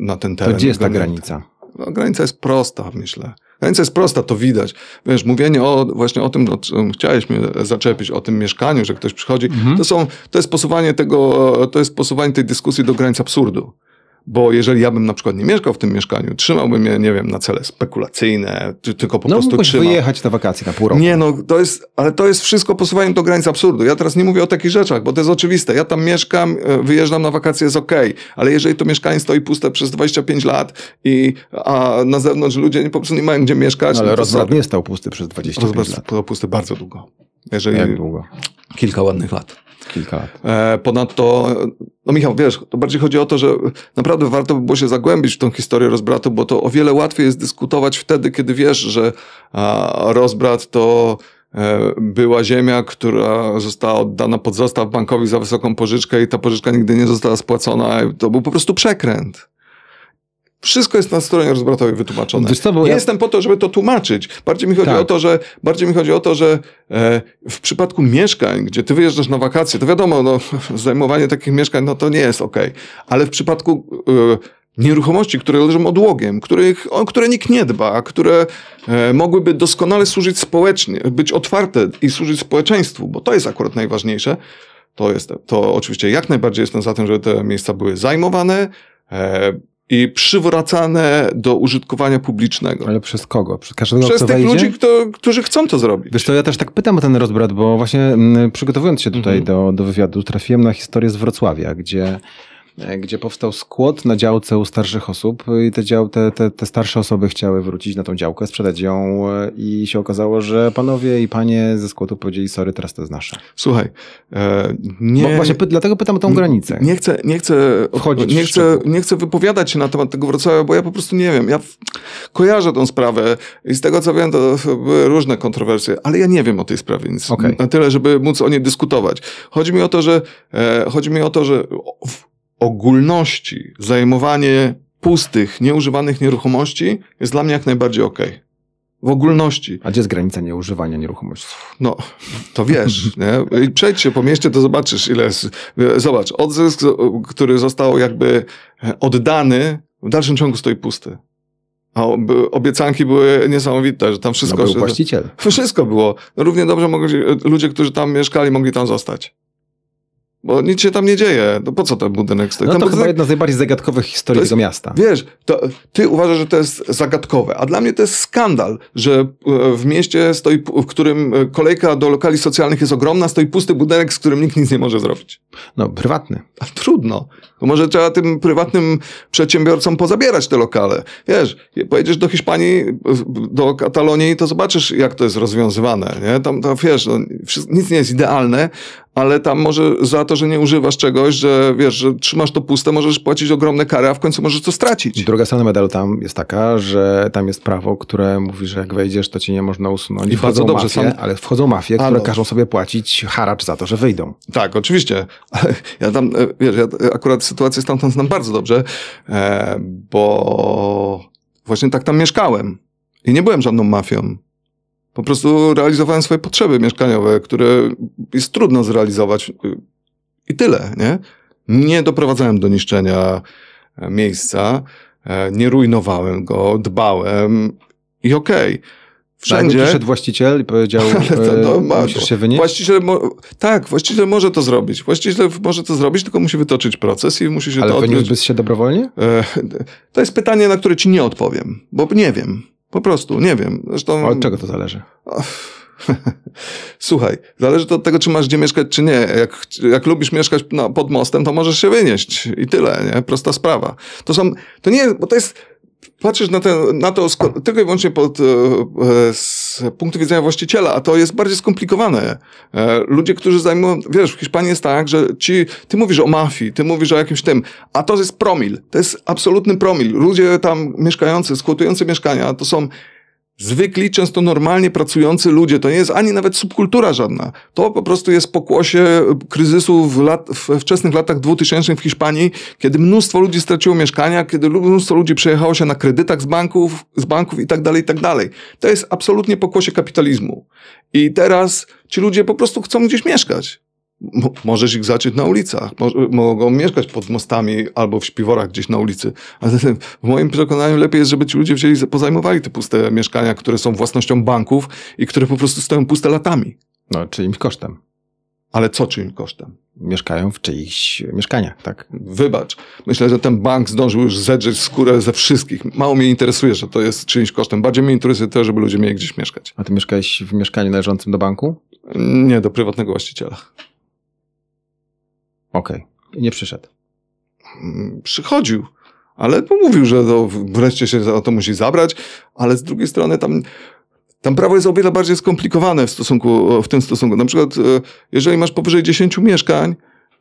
na ten to teren? gdzie jest ta granica? No, granica jest prosta, myślę. Granica jest prosta, to widać. Wiesz, mówienie o, właśnie o tym, o czym chciałeś mnie zaczepić, o tym mieszkaniu, że ktoś przychodzi, Mhm. to, są, to jest posuwanie tego, to jest posuwanie tej dyskusji do granic absurdu. Bo jeżeli ja bym na przykład nie mieszkał w tym mieszkaniu, trzymałbym je, nie wiem, na cele spekulacyjne, czy tylko po No prostu trzymał. wyjechać na wakacje na pół roku. Nie, no to jest, ale to jest wszystko posuwaniem do granic absurdu. Ja teraz nie mówię o takich rzeczach, bo to jest oczywiste. Ja tam mieszkam, e, wyjeżdżam na wakacje, jest okej, ale jeżeli to mieszkanie stoi puste przez 25 lat i a na zewnątrz ludzie po prostu nie mają gdzie mieszkać, No, ale no sorry. nie stał pusty przez 25 Rozbrat lat. stał pusty bardzo długo. Jeżeli Jak długo? kilka ładnych lat. Kilka lat. E, Ponadto, no Michał, wiesz, to bardziej chodzi o to, że naprawdę warto by było się zagłębić w tą historię rozbratu, bo to o wiele łatwiej jest dyskutować wtedy, kiedy wiesz, że rozbrat to e, była ziemia, która została oddana pod zastaw bankowi za wysoką pożyczkę i ta pożyczka nigdy nie została spłacona. To był po prostu przekręt. Wszystko jest na stronie rozbratowej wytłumaczone. Co, nie ja- jestem po to, żeby to tłumaczyć. Bardziej mi chodzi Tak. o to, że bardziej mi chodzi o to, że e, w przypadku mieszkań, gdzie ty wyjeżdżasz na wakacje, to wiadomo, no, zajmowanie takich mieszkań, no to nie jest okej. Ale w przypadku e, nieruchomości, które leżą odłogiem, których, o które nikt nie dba, które e, mogłyby doskonale służyć społecznie, być otwarte i służyć społeczeństwu, bo to jest akurat najważniejsze, to jest, to oczywiście jak najbardziej jestem za tym, żeby te miejsca były zajmowane e, i przywracane do użytkowania publicznego. Ale przez kogo? Przez każdego, Przez kto tych wejdzie? ludzi, kto, którzy chcą to zrobić. Wiesz co, ja też tak pytam o ten rozbrat, bo właśnie mm, przygotowując się tutaj Mhm. do, do wywiadu, trafiłem na historię z Wrocławia, gdzie gdzie powstał skład na działce u starszych osób i te, dział, te, te, te starsze osoby chciały wrócić na tą działkę, sprzedać ją e, i się okazało, że panowie i panie ze składu powiedzieli, sorry, teraz to jest nasze. Słuchaj, e, nie... Bo właśnie py, dlatego pytam o tą granicę. Nie chcę, nie chcę, Wchodzić nie chcę, nie chcę wypowiadać się na temat tego Wrocławia, bo ja po prostu nie wiem. Ja kojarzę tą sprawę i z tego co wiem, to były różne kontrowersje, ale ja nie wiem o tej sprawie nic. Okej. Na tyle, żeby móc o niej dyskutować. Chodzi mi o to, że, e, chodzi mi o to, że w ogólności zajmowanie pustych, nieużywanych nieruchomości jest dla mnie jak najbardziej okej. W ogólności. A gdzie jest granica nieużywania nieruchomości? No, to wiesz, nie? Przejdź się po mieście, to zobaczysz, ile jest. Zobacz, odzysk, który został jakby oddany, w dalszym ciągu stoi pusty. A ob- obiecanki były niesamowite, że tam No wszystko... był że- właściciel. wszystko było. Równie dobrze mogli, ludzie, którzy tam mieszkali, mogli tam zostać. Bo nic się tam nie dzieje. No po co ten budynek stoi? No to budynek chyba jedna z najbardziej zagadkowych historii To jest- tego miasta. Wiesz, to ty uważasz, że to jest zagadkowe, a dla mnie to jest skandal, że e, w mieście stoi, w którym e, kolejka do lokali socjalnych jest ogromna, stoi pusty budynek, z którym nikt nic nie może zrobić. No, prywatny. A trudno. To może trzeba tym prywatnym przedsiębiorcom pozabierać te lokale. Wiesz, pojedziesz do Hiszpanii, do Katalonii, to zobaczysz, jak to jest rozwiązywane. Nie? Tam, tam wiesz, no, nic nie jest idealne, ale tam może za to, że nie używasz czegoś, że wiesz, że trzymasz to puste, możesz płacić ogromne kary, a w końcu możesz to stracić. Druga strona medalu tam jest taka, że tam jest prawo, które mówi, że jak wejdziesz, to cię nie można usunąć. I wchodzą bardzo dobrze, mafie, sam- ale wchodzą mafie, które każą sobie płacić haracz za to, że wyjdą. Tak, oczywiście. Ja tam, e, wiesz, ja akurat sytuację stamtąd znam bardzo dobrze, e, bo właśnie tak tam mieszkałem. I nie byłem żadną mafią. Po prostu realizowałem swoje potrzeby mieszkaniowe, które jest trudno zrealizować. y, I tyle, nie? Nie doprowadzałem do niszczenia e, miejsca, e, nie rujnowałem go, dbałem i okej. Wszędzie. Wszędzie. przyszedł właściciel i powiedział, Ale to- no, e, ma- musisz się wynieść. Właściciel, mo- tak, właściciel może to zrobić. Właściciel może to zrobić, tylko musi wytoczyć proces i musi się Ale to odbyć. wyniósłbyś się dobrowolnie? E, To jest pytanie, na które ci nie odpowiem, bo nie wiem. Po prostu nie wiem. Zresztą. Od czego to zależy? Słuchaj, zależy to od tego, czy masz gdzie mieszkać, czy nie. Jak, jak lubisz mieszkać na, pod mostem, to możesz się wynieść. I tyle, nie? Prosta sprawa. To są, to nie bo to jest, patrzysz na, ten, na to tylko i wyłącznie pod, e, e, z punktu widzenia właściciela, a to jest bardziej skomplikowane. E, ludzie, którzy zajmują, wiesz, w Hiszpanii jest tak, że ci, ty mówisz o mafii, ty mówisz o jakimś tym, a to jest promil. To jest absolutny promil. Ludzie tam mieszkający, skłotujący mieszkania, to są zwykli, często normalnie pracujący ludzie. To nie jest ani nawet subkultura żadna. To po prostu jest pokłosie kryzysu w, lat, w wczesnych latach 2000 w Hiszpanii, kiedy mnóstwo ludzi straciło mieszkania, kiedy mnóstwo ludzi przejechało się na kredytach z banków, z banków i tak dalej, i tak dalej. To jest absolutnie pokłosie kapitalizmu. I teraz ci ludzie po prostu chcą gdzieś mieszkać. Mo- Możesz ich zacząć na ulicach, Mo- mogą mieszkać pod mostami albo w śpiworach gdzieś na ulicy. Ale w moim przekonaniu lepiej jest, żeby ci ludzie wzięli, pozajmowali te puste mieszkania, które są własnością banków i które po prostu stoją puste latami. No, czyimś kosztem. Ale co czyim kosztem? Mieszkają w czyichś mieszkaniach, tak? Wybacz. Myślę, że ten bank zdążył już zedrzeć skórę ze wszystkich. Mało mnie interesuje, że to jest czyimś kosztem. Bardziej mnie interesuje to, żeby ludzie mieli gdzieś mieszkać. A ty mieszkałeś w mieszkaniu należącym do banku? Nie do prywatnego właściciela. Okej. I nie przyszedł. Mm, Przychodził, ale mówił, że to wreszcie się o to musi zabrać, ale z drugiej strony tam, tam prawo jest o wiele bardziej skomplikowane w stosunku, w tym stosunku. Na przykład, e, jeżeli masz powyżej 10 mieszkań,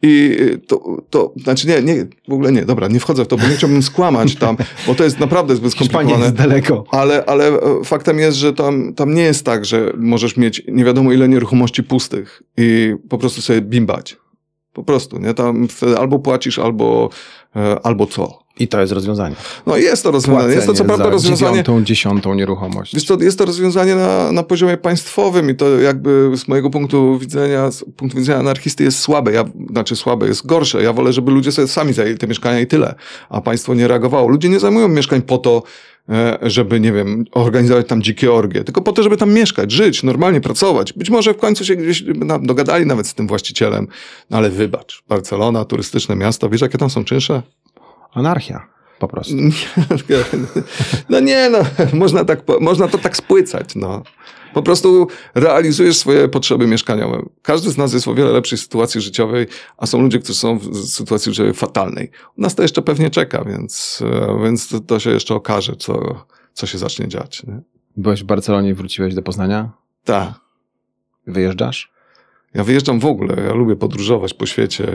i to, to, znaczy nie, nie, w ogóle nie, dobra, nie wchodzę w to, bo nie chciałbym skłamać tam, bo to jest naprawdę zbyt Hiszpania skomplikowane. jest daleko. Ale, ale e, faktem jest, że tam, tam nie jest tak, że możesz mieć nie wiadomo ile nieruchomości pustych i po prostu sobie bimbać. Po prostu, nie? Tam albo płacisz, albo, e, albo co. I to jest rozwiązanie. No jest to rozwiązanie. Jest to co Płacenie prawda za rozwiązanie. dziewiątą, dziesiątą nieruchomość. Wiesz co, jest to rozwiązanie na, na poziomie państwowym i to jakby z mojego punktu widzenia, z punktu widzenia anarchisty jest słabe, ja, znaczy słabe, jest gorsze. Ja wolę, żeby ludzie sobie sami zajęli te mieszkania i tyle, a państwo nie reagowało. Ludzie nie zajmują mieszkań po to, e, żeby, nie wiem, organizować tam dzikie orgie, tylko po to, żeby tam mieszkać, żyć, normalnie pracować. Być może w końcu się gdzieś dogadali nawet z tym właścicielem, no ale wybacz, Barcelona, turystyczne miasto, wiesz jakie tam są czynsze? Anarchia. po prostu. No nie, no, można, tak, można to tak spłycać, no. Po prostu realizujesz swoje potrzeby mieszkaniowe. Każdy z nas jest w o wiele lepszej sytuacji życiowej, a są ludzie, którzy są w sytuacji życiowej fatalnej. U nas to jeszcze pewnie czeka, więc, e, więc to, to się jeszcze okaże, co, co się zacznie dziać. Nie? Byłeś w Barcelonie i wróciłeś do Poznania? Tak. Wyjeżdżasz? Ja wyjeżdżam w ogóle. Ja lubię podróżować po świecie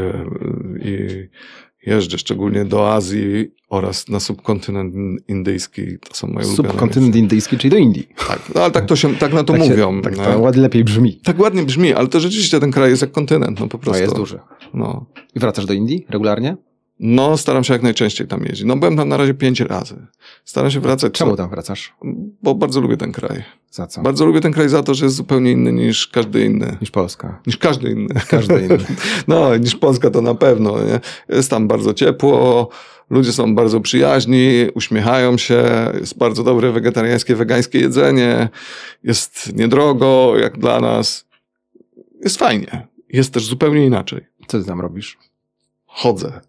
i jeżdżę szczególnie do Azji oraz na subkontynent indyjski. To są moje Subkontynent indyjski, czyli do Indii. Tak, no, ale tak to się, tak na to tak mówią. Się, tak to ładnie lepiej brzmi. Tak ładnie brzmi, ale to rzeczywiście ten kraj jest jak kontynent, no po prostu. No jest duży. No. I wracasz do Indii regularnie? No, staram się jak najczęściej tam jeździć. No, byłem tam na razie pięć razy. Staram się wracać. Czemu tam wracasz? Bo bardzo lubię ten kraj. Za co? Bardzo lubię ten kraj za to, że jest zupełnie inny niż każdy inny. Niż Polska. Niż każdy inny. Każdy inny. no, niż Polska to na pewno. Nie? Jest tam bardzo ciepło, ludzie są bardzo przyjaźni, uśmiechają się, jest bardzo dobre wegetariańskie, wegańskie jedzenie, jest niedrogo jak dla nas. Jest fajnie. Jest też zupełnie inaczej. Co ty tam robisz? Chodzę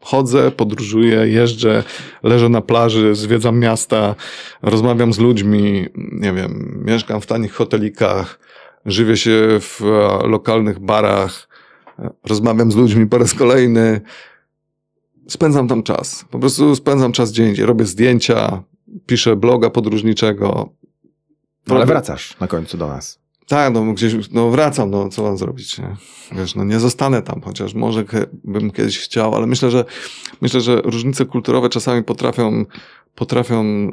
chodzę, podróżuję, jeżdżę, leżę na plaży, zwiedzam miasta, rozmawiam z ludźmi, nie wiem, mieszkam w tanich hotelikach, żywię się w lokalnych barach, rozmawiam z ludźmi po raz kolejny. Spędzam tam czas. Po prostu spędzam czas gdzie indziej. Robię zdjęcia, piszę bloga podróżniczego. No, ale wracasz na końcu do nas. Tak, no gdzieś, no wracam, no co mam zrobić, nie? Wiesz, no nie zostanę tam, chociaż może bym kiedyś chciał, ale myślę, że myślę, że różnice kulturowe czasami potrafią, potrafią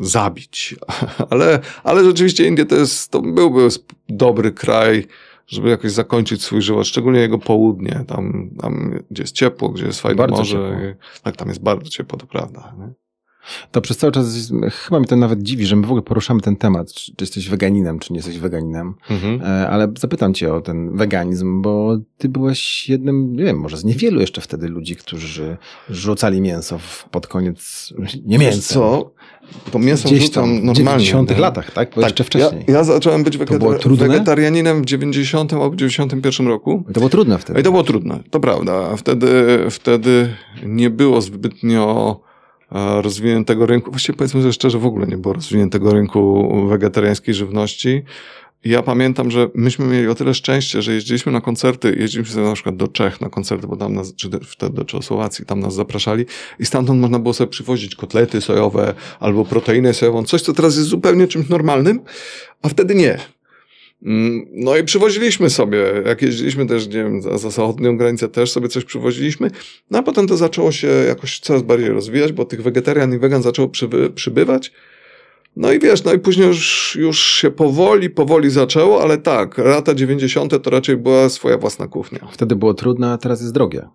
zabić. Ale, ale rzeczywiście Indie to jest, to byłby dobry kraj, żeby jakoś zakończyć swój żywot, szczególnie jego południe, tam, tam gdzie jest ciepło, gdzie jest fajne bardzo morze. tak, tam jest bardzo ciepło, to prawda. Nie? To przez cały czas, chyba mi to nawet dziwi, że my w ogóle poruszamy ten temat, czy, czy jesteś weganinem, czy nie jesteś weganinem, mhm. E, ale zapytam cię o ten weganizm, bo ty byłeś jednym, nie wiem, może z niewielu jeszcze wtedy ludzi, którzy rzucali mięso pod koniec, nie mięso. co? To mięso Gdzieś rzucam normalnie. W 90 latach, tak? Bo tak, jeszcze wcześniej. Ja, ja zacząłem być wegetar wegetarianinem w 90 albo 91 roku. I to było trudne wtedy. I to było trudne, to prawda. Wtedy, wtedy nie było zbytnio rozwiniętego rynku, właściwie powiedzmy że szczerze, w ogóle nie było rozwiniętego rynku wegetariańskiej żywności. Ja pamiętam, że myśmy mieli o tyle szczęście, że jeździliśmy na koncerty, jeździliśmy sobie na przykład do Czech na koncerty, bo tam nas, czy wtedy do Czechosłowacji, tam nas zapraszali i stamtąd można było sobie przywozić kotlety sojowe albo proteinę sojową, coś co teraz jest zupełnie czymś normalnym, a wtedy nie. Mm, no i przywoziliśmy sobie, jak jeździliśmy też, nie wiem, za, za zachodnią granicę też sobie coś przywoziliśmy, no a potem to zaczęło się jakoś coraz bardziej rozwijać, bo tych wegetarian i wegan zaczęło przyby, przybywać. No i wiesz, no i później już, już się powoli, powoli zaczęło, ale tak, lata 90. to raczej była swoja własna kuchnia. Wtedy było trudne, a teraz jest drogie.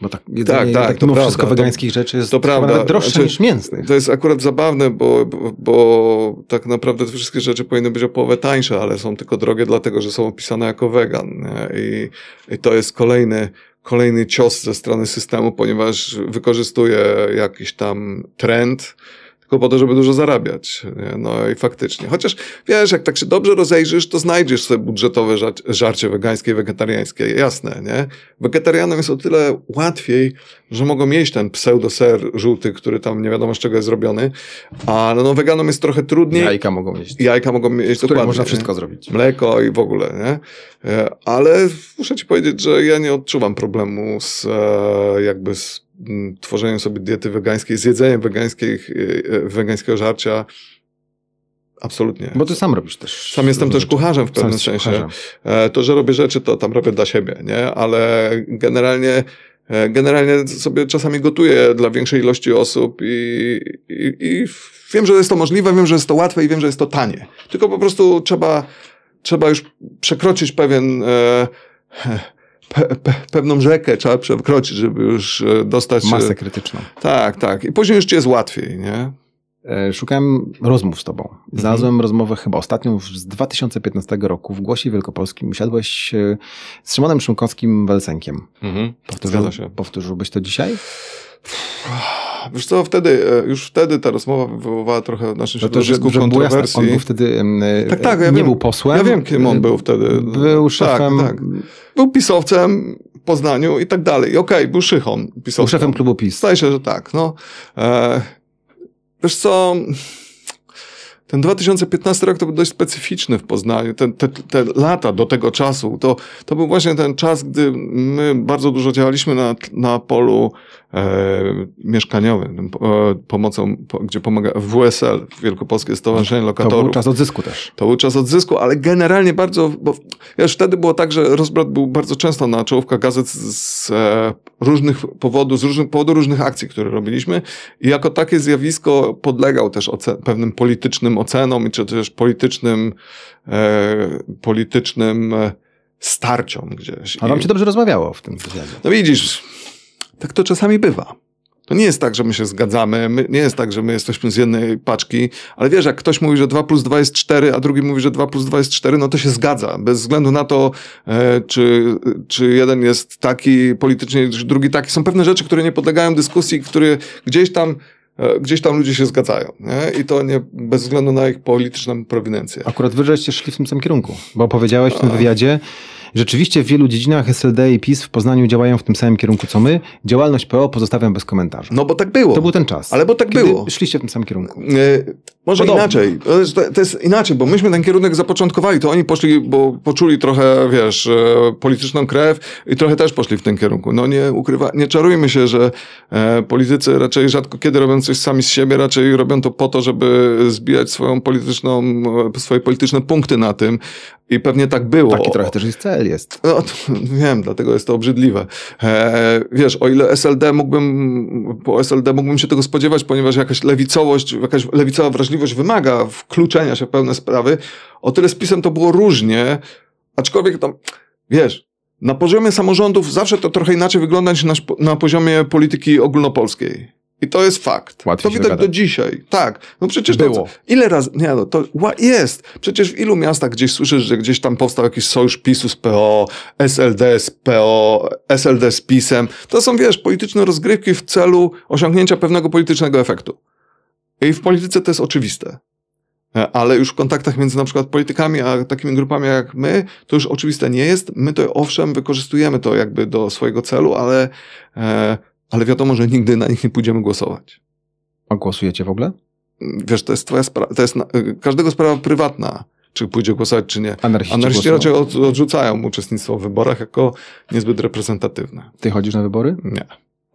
Bo tak, jedzenie, tak, tak, tak mimo wszystko wegańskich rzeczy jest to prawda. nawet droższe znaczy, niż mięsnych. To jest akurat zabawne, bo, bo, bo, tak naprawdę te wszystkie rzeczy powinny być o połowę tańsze, ale są tylko drogie dlatego, że są opisane jako wegan. I, I, to jest kolejny, kolejny cios ze strony systemu, ponieważ wykorzystuje jakiś tam trend, tylko po to, żeby dużo zarabiać. No i faktycznie. Chociaż wiesz, jak tak się dobrze rozejrzysz, to znajdziesz sobie budżetowe żarcie wegańskie i wegetariańskie. Jasne, nie? Wegetarianom jest o tyle łatwiej, że mogą jeść ten pseudo-ser żółty, który tam nie wiadomo z czego jest zrobiony, a no, no weganom jest trochę trudniej. Jajka mogą jeść. Jajka mogą jeść, dokładnie. można wszystko zrobić. Mleko i w ogóle, nie? E, ale muszę ci powiedzieć, że ja nie odczuwam problemu z e, jakby z tworzeniem sobie diety wegańskiej, z jedzeniem wegańskich, y, y, wegańskiego żarcia, absolutnie. Bo ty sam robisz też. Sam jestem też kucharzem w pewnym sensie. Kucharzem. E, to, że robię rzeczy, to tam robię dla siebie, nie? Ale generalnie e, Generalnie sobie czasami gotuję dla większej ilości osób i, i, i, wiem, że jest to możliwe, wiem, że jest to łatwe i wiem, że jest to tanie. Tylko po prostu trzeba, trzeba już przekroczyć pewien e, pe, pe, pewną rzekę trzeba przekroczyć, żeby już e, dostać... E, Masę krytyczną. Tak, tak. I później już ci jest łatwiej, nie? E, szukałem rozmów z tobą. Mhm. Znalazłem mhm. rozmowę chyba ostatnią z 2015 roku w Głosie Wielkopolskim. Usiadłeś z Szymonem Szymkowskim Welsenkiem. Mhm. Powtórzył, powtórzyłbyś to dzisiaj? Wiesz co, wtedy, e, już wtedy ta rozmowa wywoływała trochę w naszym No to, że, środowisku że było jasne, on był wtedy em, Tak, tak, ja nie wiem. był posłem. Ja wiem, kim on był wtedy. Był szefem, Tak, tak. Był pisowcem w Poznaniu i tak dalej. Okej, był szychą pisowcem. był szefem klubu PiS. Zdaje się, że tak. No, e, wiesz co, ten 2015 rok to był dość specyficzny w Poznaniu. Te, te, te lata do tego czasu, to, to był właśnie ten czas, gdy my bardzo dużo działaliśmy na, na polu e, mieszkaniowym, e, pomocą, po, gdzie pomaga WSL, Wielkopolskie Stowarzyszenie To Lokatorów. był czas odzysku też. To był czas odzysku, ale generalnie bardzo, bo wiesz, wtedy było tak, że rozbrat był bardzo często na czołówkach gazet z, z e, różnych powodów, z różnych powodu różnych akcji, które robiliśmy i jako takie zjawisko podlegał też pewnym politycznym ocenom, czy też politycznym, e, politycznym e, starciom gdzieś. A wam się dobrze rozmawiało w tym wywiadzie. no widzisz, tak to czasami bywa. To nie jest tak, że my się zgadzamy, my, nie jest tak, że my jesteśmy z jednej paczki, ale wiesz, jak ktoś mówi, że 2 plus 2 jest 4, a drugi mówi, że 2 plus 2 jest 4, no to się zgadza. Bez względu na to, e, czy, czy jeden jest taki politycznie, czy drugi taki. Są pewne rzeczy, które nie podlegają dyskusji, które gdzieś tam, gdzieś tam ludzie się zgadzają. Nie? I to nie bez względu na ich polityczną prowinencję. Akurat wy żeście szli w tym samym kierunku, bo powiedziałeś w tym wywiadzie, Rzeczywiście w wielu dziedzinach SLD i PiS w Poznaniu działają w tym samym kierunku co my. Działalność PO pozostawiam bez komentarza. No bo tak było. To był ten czas. Ale bo tak kiedy było. Szliście w tym samym kierunku. E, Może Podobno. inaczej. To jest, to jest inaczej, bo myśmy ten kierunek zapoczątkowali, to oni poszli, bo poczuli trochę, wiesz, e, polityczną krew i trochę też poszli w tym kierunku. No nie ukrywa, nie czarujmy się, że e, politycy raczej rzadko kiedy robią coś sami z siebie, raczej robią to po to, żeby zbijać swoją polityczną, swoje polityczne punkty na tym. I pewnie tak było. Taki trochę też jest cel jest. No, wiem, dlatego jest to obrzydliwe. E, wiesz, o ile SLD mógłbym, po SLD mógłbym się tego spodziewać, ponieważ jakaś lewicowość, jakaś lewicowa wrażliwość wymaga wkluczenia się w pewne sprawy, o tyle z PiSem to było różnie, aczkolwiek tam, wiesz, na poziomie samorządów zawsze to trochę inaczej wygląda niż na, na poziomie polityki ogólnopolskiej. I to jest fakt. Łatwiej to widać dogadać. do dzisiaj. Tak. No przecież Było. To, ile razy, nie no, to jest. Przecież w ilu miastach gdzieś słyszysz, że gdzieś tam powstał jakiś sojusz PiSu z PO, SLD z PO, SLD z PiSem. To są, wiesz, polityczne rozgrywki w celu osiągnięcia pewnego politycznego efektu. I w polityce to jest oczywiste. E, Ale już w kontaktach między na przykład politykami, a takimi grupami jak my, to już oczywiste nie jest. My to owszem, wykorzystujemy to jakby do swojego celu, ale, e, ale wiadomo, że nigdy na nich nie pójdziemy głosować A głosujecie w ogóle? wiesz, to jest twoja sprawa, to jest na, każdego sprawa prywatna, czy pójdzie głosować, czy nie. Anarchiści, Anarchiści raczej od, odrzucają uczestnictwo w wyborach jako niezbyt reprezentatywne. Ty chodzisz na wybory? Nie.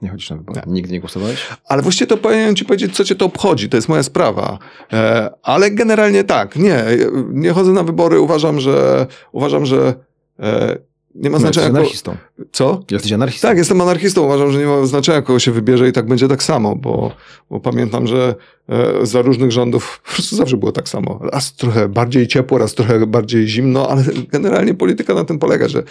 Nie chodzisz na wybory. Nigdy nie głosowałeś? Ale właściwie to powinienem ci powiedzieć, co cię to obchodzi, to jest moja sprawa. E, ale generalnie tak, nie, nie chodzę na wybory, uważam, że, uważam, że e, nie ma No, jesteś znaczenia, ko- anarchistą. co? Jesteś anarchistą. Tak, jestem anarchistą. Uważam, że nie ma znaczenia, kogo się wybierze i tak będzie tak samo, bo, bo pamiętam, że e, za różnych rządów po prostu zawsze było tak samo. Raz trochę bardziej ciepło, raz trochę bardziej zimno, ale generalnie polityka na tym polega, że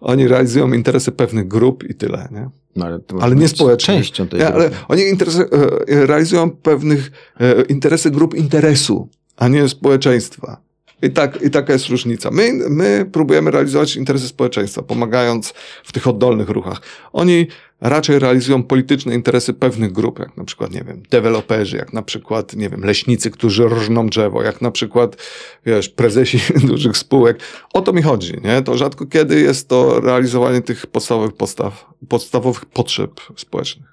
oni realizują interesy pewnych grup i tyle, nie? No, ale Ale nie być społecznie. Częścią tej Nie, ale oni interesy, e, realizują pewnych e, interesy grup interesu, a nie społeczeństwa. I, tak, I taka jest różnica. My, my próbujemy realizować interesy społeczeństwa, pomagając w tych oddolnych ruchach. Oni raczej realizują polityczne interesy pewnych grup, jak na przykład, nie wiem, deweloperzy, jak na przykład, nie wiem, leśnicy, którzy rżną drzewo, jak na przykład, wiesz, prezesi dużych spółek. O to mi chodzi, nie? To rzadko kiedy jest to realizowanie tych podstawowych podstaw, podstawowych potrzeb społecznych.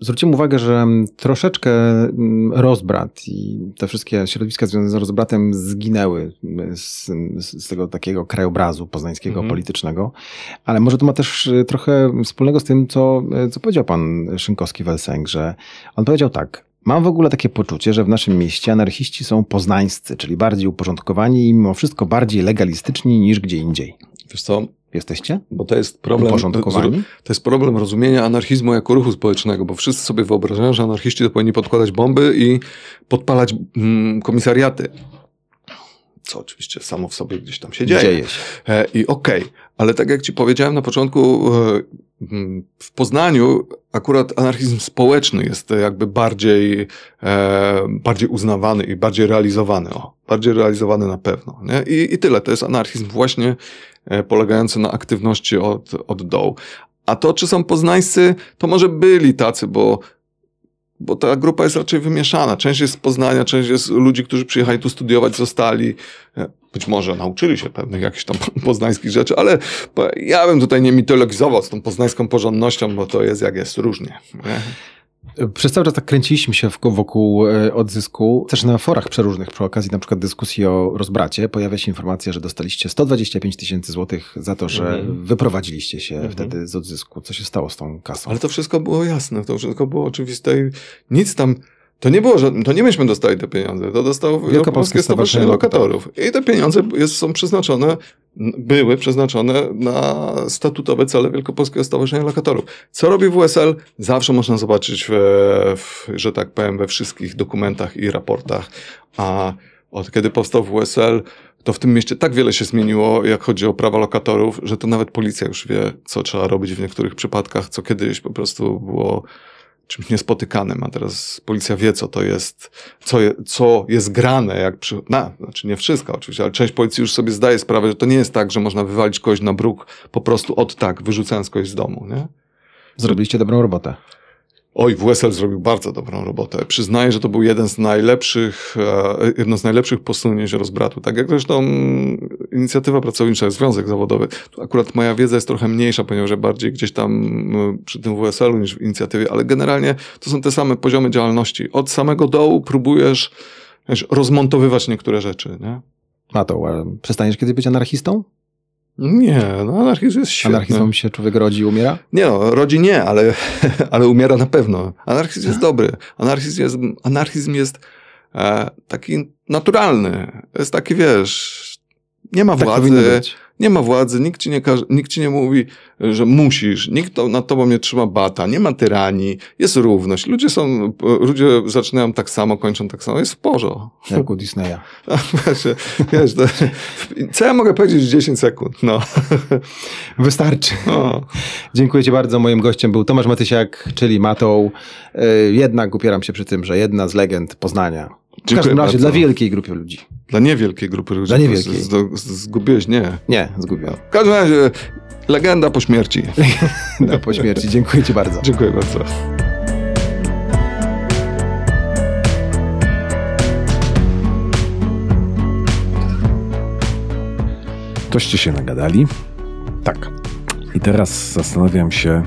Zwróciłem uwagę, że mm, troszeczkę mm, rozbrat i te wszystkie środowiska związane z rozbratem zginęły mm, z, z tego takiego krajobrazu poznańskiego, Mhm. politycznego, ale może to ma też y, trochę wspólnego z tym, co, y, co powiedział pan Szynkowski-Welsenk, że on powiedział tak, Mam w ogóle takie poczucie, że w naszym mieście anarchiści są poznańscy, czyli bardziej uporządkowani i mimo wszystko bardziej legalistyczni niż gdzie indziej. Wiesz co, Jesteście? bo to jest problem... Uporządkowani? To jest problem rozumienia anarchizmu jako ruchu społecznego, bo wszyscy sobie wyobrażają, że anarchiści to powinni podkładać bomby i podpalać mm, komisariaty. Co oczywiście samo w sobie gdzieś tam się dzieje. Dzieje się. E, I okej, ale tak jak ci powiedziałem na początku, e, w Poznaniu akurat anarchizm społeczny jest jakby bardziej, e, bardziej uznawany i bardziej realizowany. O, bardziej realizowany na pewno. Nie? I, I tyle. To jest anarchizm właśnie e, polegający na aktywności od, od dołu. A to, czy są poznańscy, to może byli tacy, bo bo ta grupa jest raczej wymieszana. Część jest z Poznania, część jest ludzi, którzy przyjechali tu studiować, zostali. E, być może nauczyli się pewnych jakichś tam poznańskich rzeczy, ale ja bym tutaj nie mitologizował z tą poznańską porządnością, bo to jest jak jest różnie. Nie? Przez cały czas tak kręciliśmy się wokół e, odzysku. Też na forach przeróżnych, przy okazji na przykład dyskusji o rozbracie, pojawia się informacja, że dostaliście 125 tysięcy złotych za to, że mhm. wyprowadziliście się mhm. wtedy z odzysku. Co się stało z tą kasą? Ale to wszystko było jasne, to wszystko było oczywiste i nic tam to nie było, że to nie myśmy dostali te pieniądze, to dostał Wielkopolskie Stowarzyszenie Lokatorów. I te pieniądze jest, są przeznaczone, były przeznaczone na statutowe cele Wielkopolskiego Stowarzyszenia Lokatorów. Co robi WSL? Zawsze można zobaczyć, w, w, że tak powiem, we wszystkich dokumentach i raportach. A od kiedy powstał WSL, to w tym mieście tak wiele się zmieniło, jak chodzi o prawa lokatorów, że to nawet policja już wie, co trzeba robić w niektórych przypadkach, co kiedyś po prostu było czymś niespotykanym, a teraz policja wie, co to jest, co, je, co jest grane, jak przy, na, znaczy nie wszystko oczywiście, ale część policji już sobie zdaje sprawę, że to nie jest tak, że można wywalić kogoś na bruk po prostu od tak, wyrzucając kogoś z domu, nie? Zrobiliście dobrą robotę. Oj, WSL zrobił bardzo dobrą robotę. Przyznaję, że to był jeden z najlepszych, e, jedno z najlepszych posunięć rozbratu. Tak jak zresztą inicjatywa pracownicza, związek zawodowy. Tu akurat moja wiedza jest trochę mniejsza, ponieważ bardziej gdzieś tam przy tym WSL-u niż w inicjatywie, ale generalnie to są te same poziomy działalności. Od samego dołu próbujesz wiesz, rozmontowywać niektóre rzeczy, nie? A to, przestaniesz kiedyś być anarchistą? Nie, no anarchizm jest świetny. Anarchizmem się człowiek rodzi i umiera? Nie no, rodzi nie, ale, ale umiera na pewno. Anarchizm jest dobry. Anarchizm jest, anarchizm jest e, taki naturalny. Jest taki, wiesz, nie ma tak władzy. Nie ma władzy, nikt ci nie, każe, nikt ci nie mówi, że musisz, nikt to, nad tobą nie trzyma bata, nie ma tyranii, jest równość. Ludzie są, ludzie zaczynają tak samo, kończą tak samo, jest w porządku. Jak u Disneya. wiesz, wiesz to, co ja mogę powiedzieć w 10 sekund? No. Wystarczy. No. Dziękuję ci bardzo. Moim gościem był Tomasz Matysiak, czyli Matoł. E, jednak upieram się przy tym, że jedna z legend Poznania w każdym razie dla wielkiej grupy ludzi. Dla niewielkiej grupy ludzi. Dla niewielkiej. Zgubiłeś? Nie. Nie, zgubiłem. W każdym razie legenda po śmierci. Legenda po śmierci. Dziękuję ci bardzo. Dziękuję bardzo. Toście się nagadali. Tak. I teraz zastanawiam się,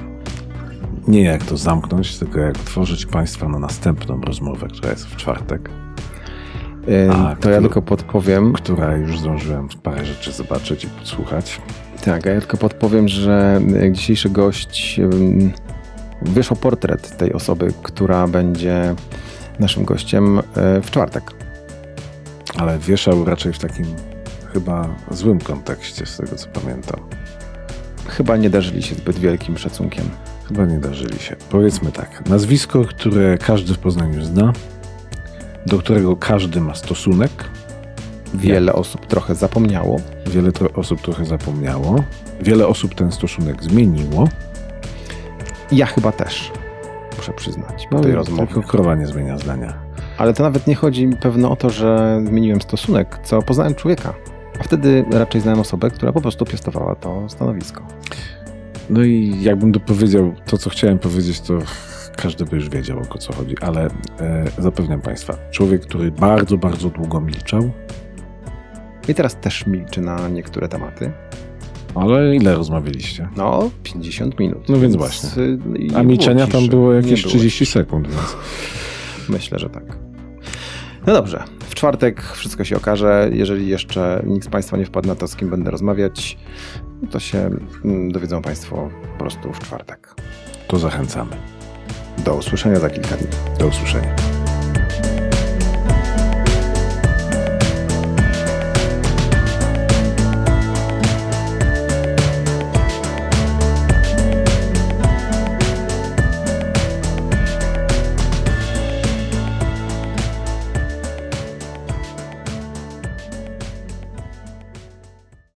nie jak to zamknąć, tylko jak otworzyć Państwa na następną rozmowę, która jest w czwartek. A, to ja tylko podpowiem. Która już zdążyłem parę rzeczy zobaczyć i podsłuchać. Tak, a ja tylko podpowiem, że dzisiejszy gość wyszło portret tej osoby, która będzie naszym gościem e, w czwartek. Ale wieszał raczej w takim chyba złym kontekście, z tego co pamiętam. Chyba nie darzyli się zbyt wielkim szacunkiem. Chyba nie darzyli się. Powiedzmy tak. Nazwisko, które każdy w Poznaniu zna, do którego każdy ma stosunek. Wiele osób trochę zapomniało. Wiele tro osób trochę zapomniało. Wiele osób ten stosunek zmieniło. Ja chyba też, muszę przyznać, po no, tej rozmowie. Tylko krowa nie zmienia zdania. Ale to nawet nie chodzi mi pewno o to, że zmieniłem stosunek, co poznałem człowieka. A wtedy raczej znałem osobę, która po prostu piastowała to stanowisko. No i jakbym dopowiedział to, co chciałem powiedzieć, to każdy by już wiedział, o co chodzi, ale e, zapewniam Państwa, człowiek, który bardzo, bardzo długo milczał. I teraz też milczy na niektóre tematy. Ale ile rozmawialiście? No, 50 minut. No więc, właśnie. Y, A milczenia tam było jakieś 30 sekund, więc. Myślę, że tak. No dobrze, w czwartek wszystko się okaże. Jeżeli jeszcze nikt z Państwa nie wpadł na to, z kim będę rozmawiać, to się mm, dowiedzą Państwo po prostu w czwartek. To zachęcamy. Do usłyszenia za kilka dni. Do usłyszenia.